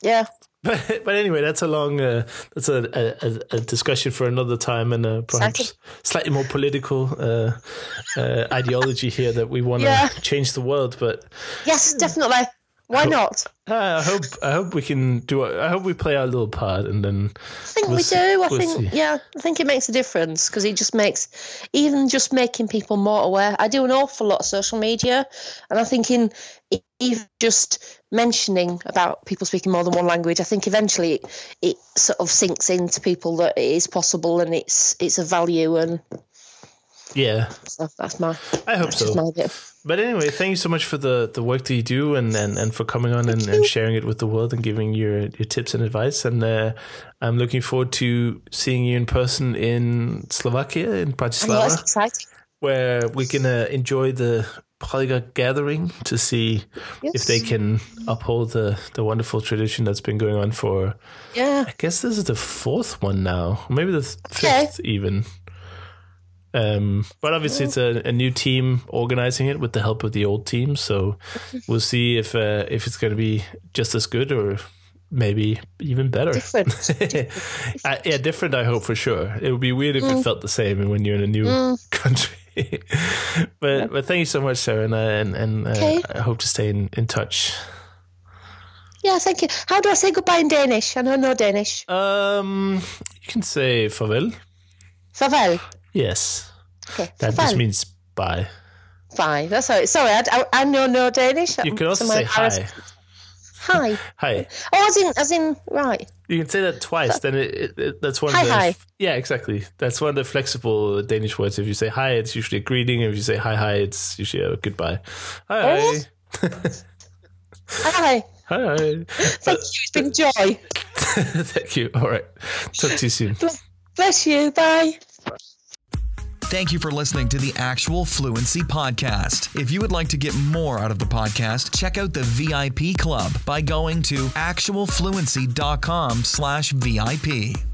Yeah, <laughs> But, but anyway, that's a long uh, that's a, a, a discussion for another time, and uh, perhaps Exciting. slightly more political uh, uh, ideology here that we want to Yeah. change the world. But yes, definitely. Why not? uh, I hope I hope we can do. I hope we play our little part, and then I think We'll we see- do. I we'll think, see. yeah, I think it makes a difference because it just makes, even just making people more aware. I do an awful lot of social media, and I think in even just mentioning about people speaking more than one language, I think eventually it, it sort of sinks into people that it is possible and it's it's a value, and yeah, so that's my I hope so. my. But anyway, thank you so much for the, the work that you do and, and, and for coming on and, and sharing it with the world and giving your, your tips and advice. And uh, I'm looking forward to seeing you in person in Slovakia, in Bratislava, where we can uh, enjoy the Polyglot gathering to see if they can uphold the, the wonderful tradition that's been going on for, Yeah, I guess this is the fourth one now, maybe the th- Okay. fifth even. Um, but obviously, it's a, a new team organizing it with the help of the old team. So we'll see if uh, if it's going to be just as good or maybe even better. different. <laughs> Uh, yeah, different. I hope for sure. It would be weird if Mm. it felt the same when you're in a new <laughs> country. but but thank you so much, Sarah, and uh, and, and uh, I hope to stay in, in touch. yeah, thank you. How do I say goodbye in Danish? I know no Danish. Um, you can say farewell. Farvel. Yes, Okay, that farvel. just means bye. Fine. That's all right. Sorry, I, I, I know no Danish. You can also say hi. Hi. <laughs> Hi. Oh, as in, as in, right. You can say that twice. Then it, it, it, that's one Hi, of the hi. yeah, exactly. That's one of the flexible Danish words. If you say hi, it's usually a greeting. If you say hi, hi, it's usually a goodbye. Hi, Oh. hi, <laughs> Hi. hi, hi. Thank you. It's been <laughs> joy. Thank you. All right. Talk to you soon. Bless you. Bye. Thank you for listening to the Actual Fluency Podcast. If you would like to get more out of the podcast, check out the VIP Club by going to actualfluency.com slash VIP.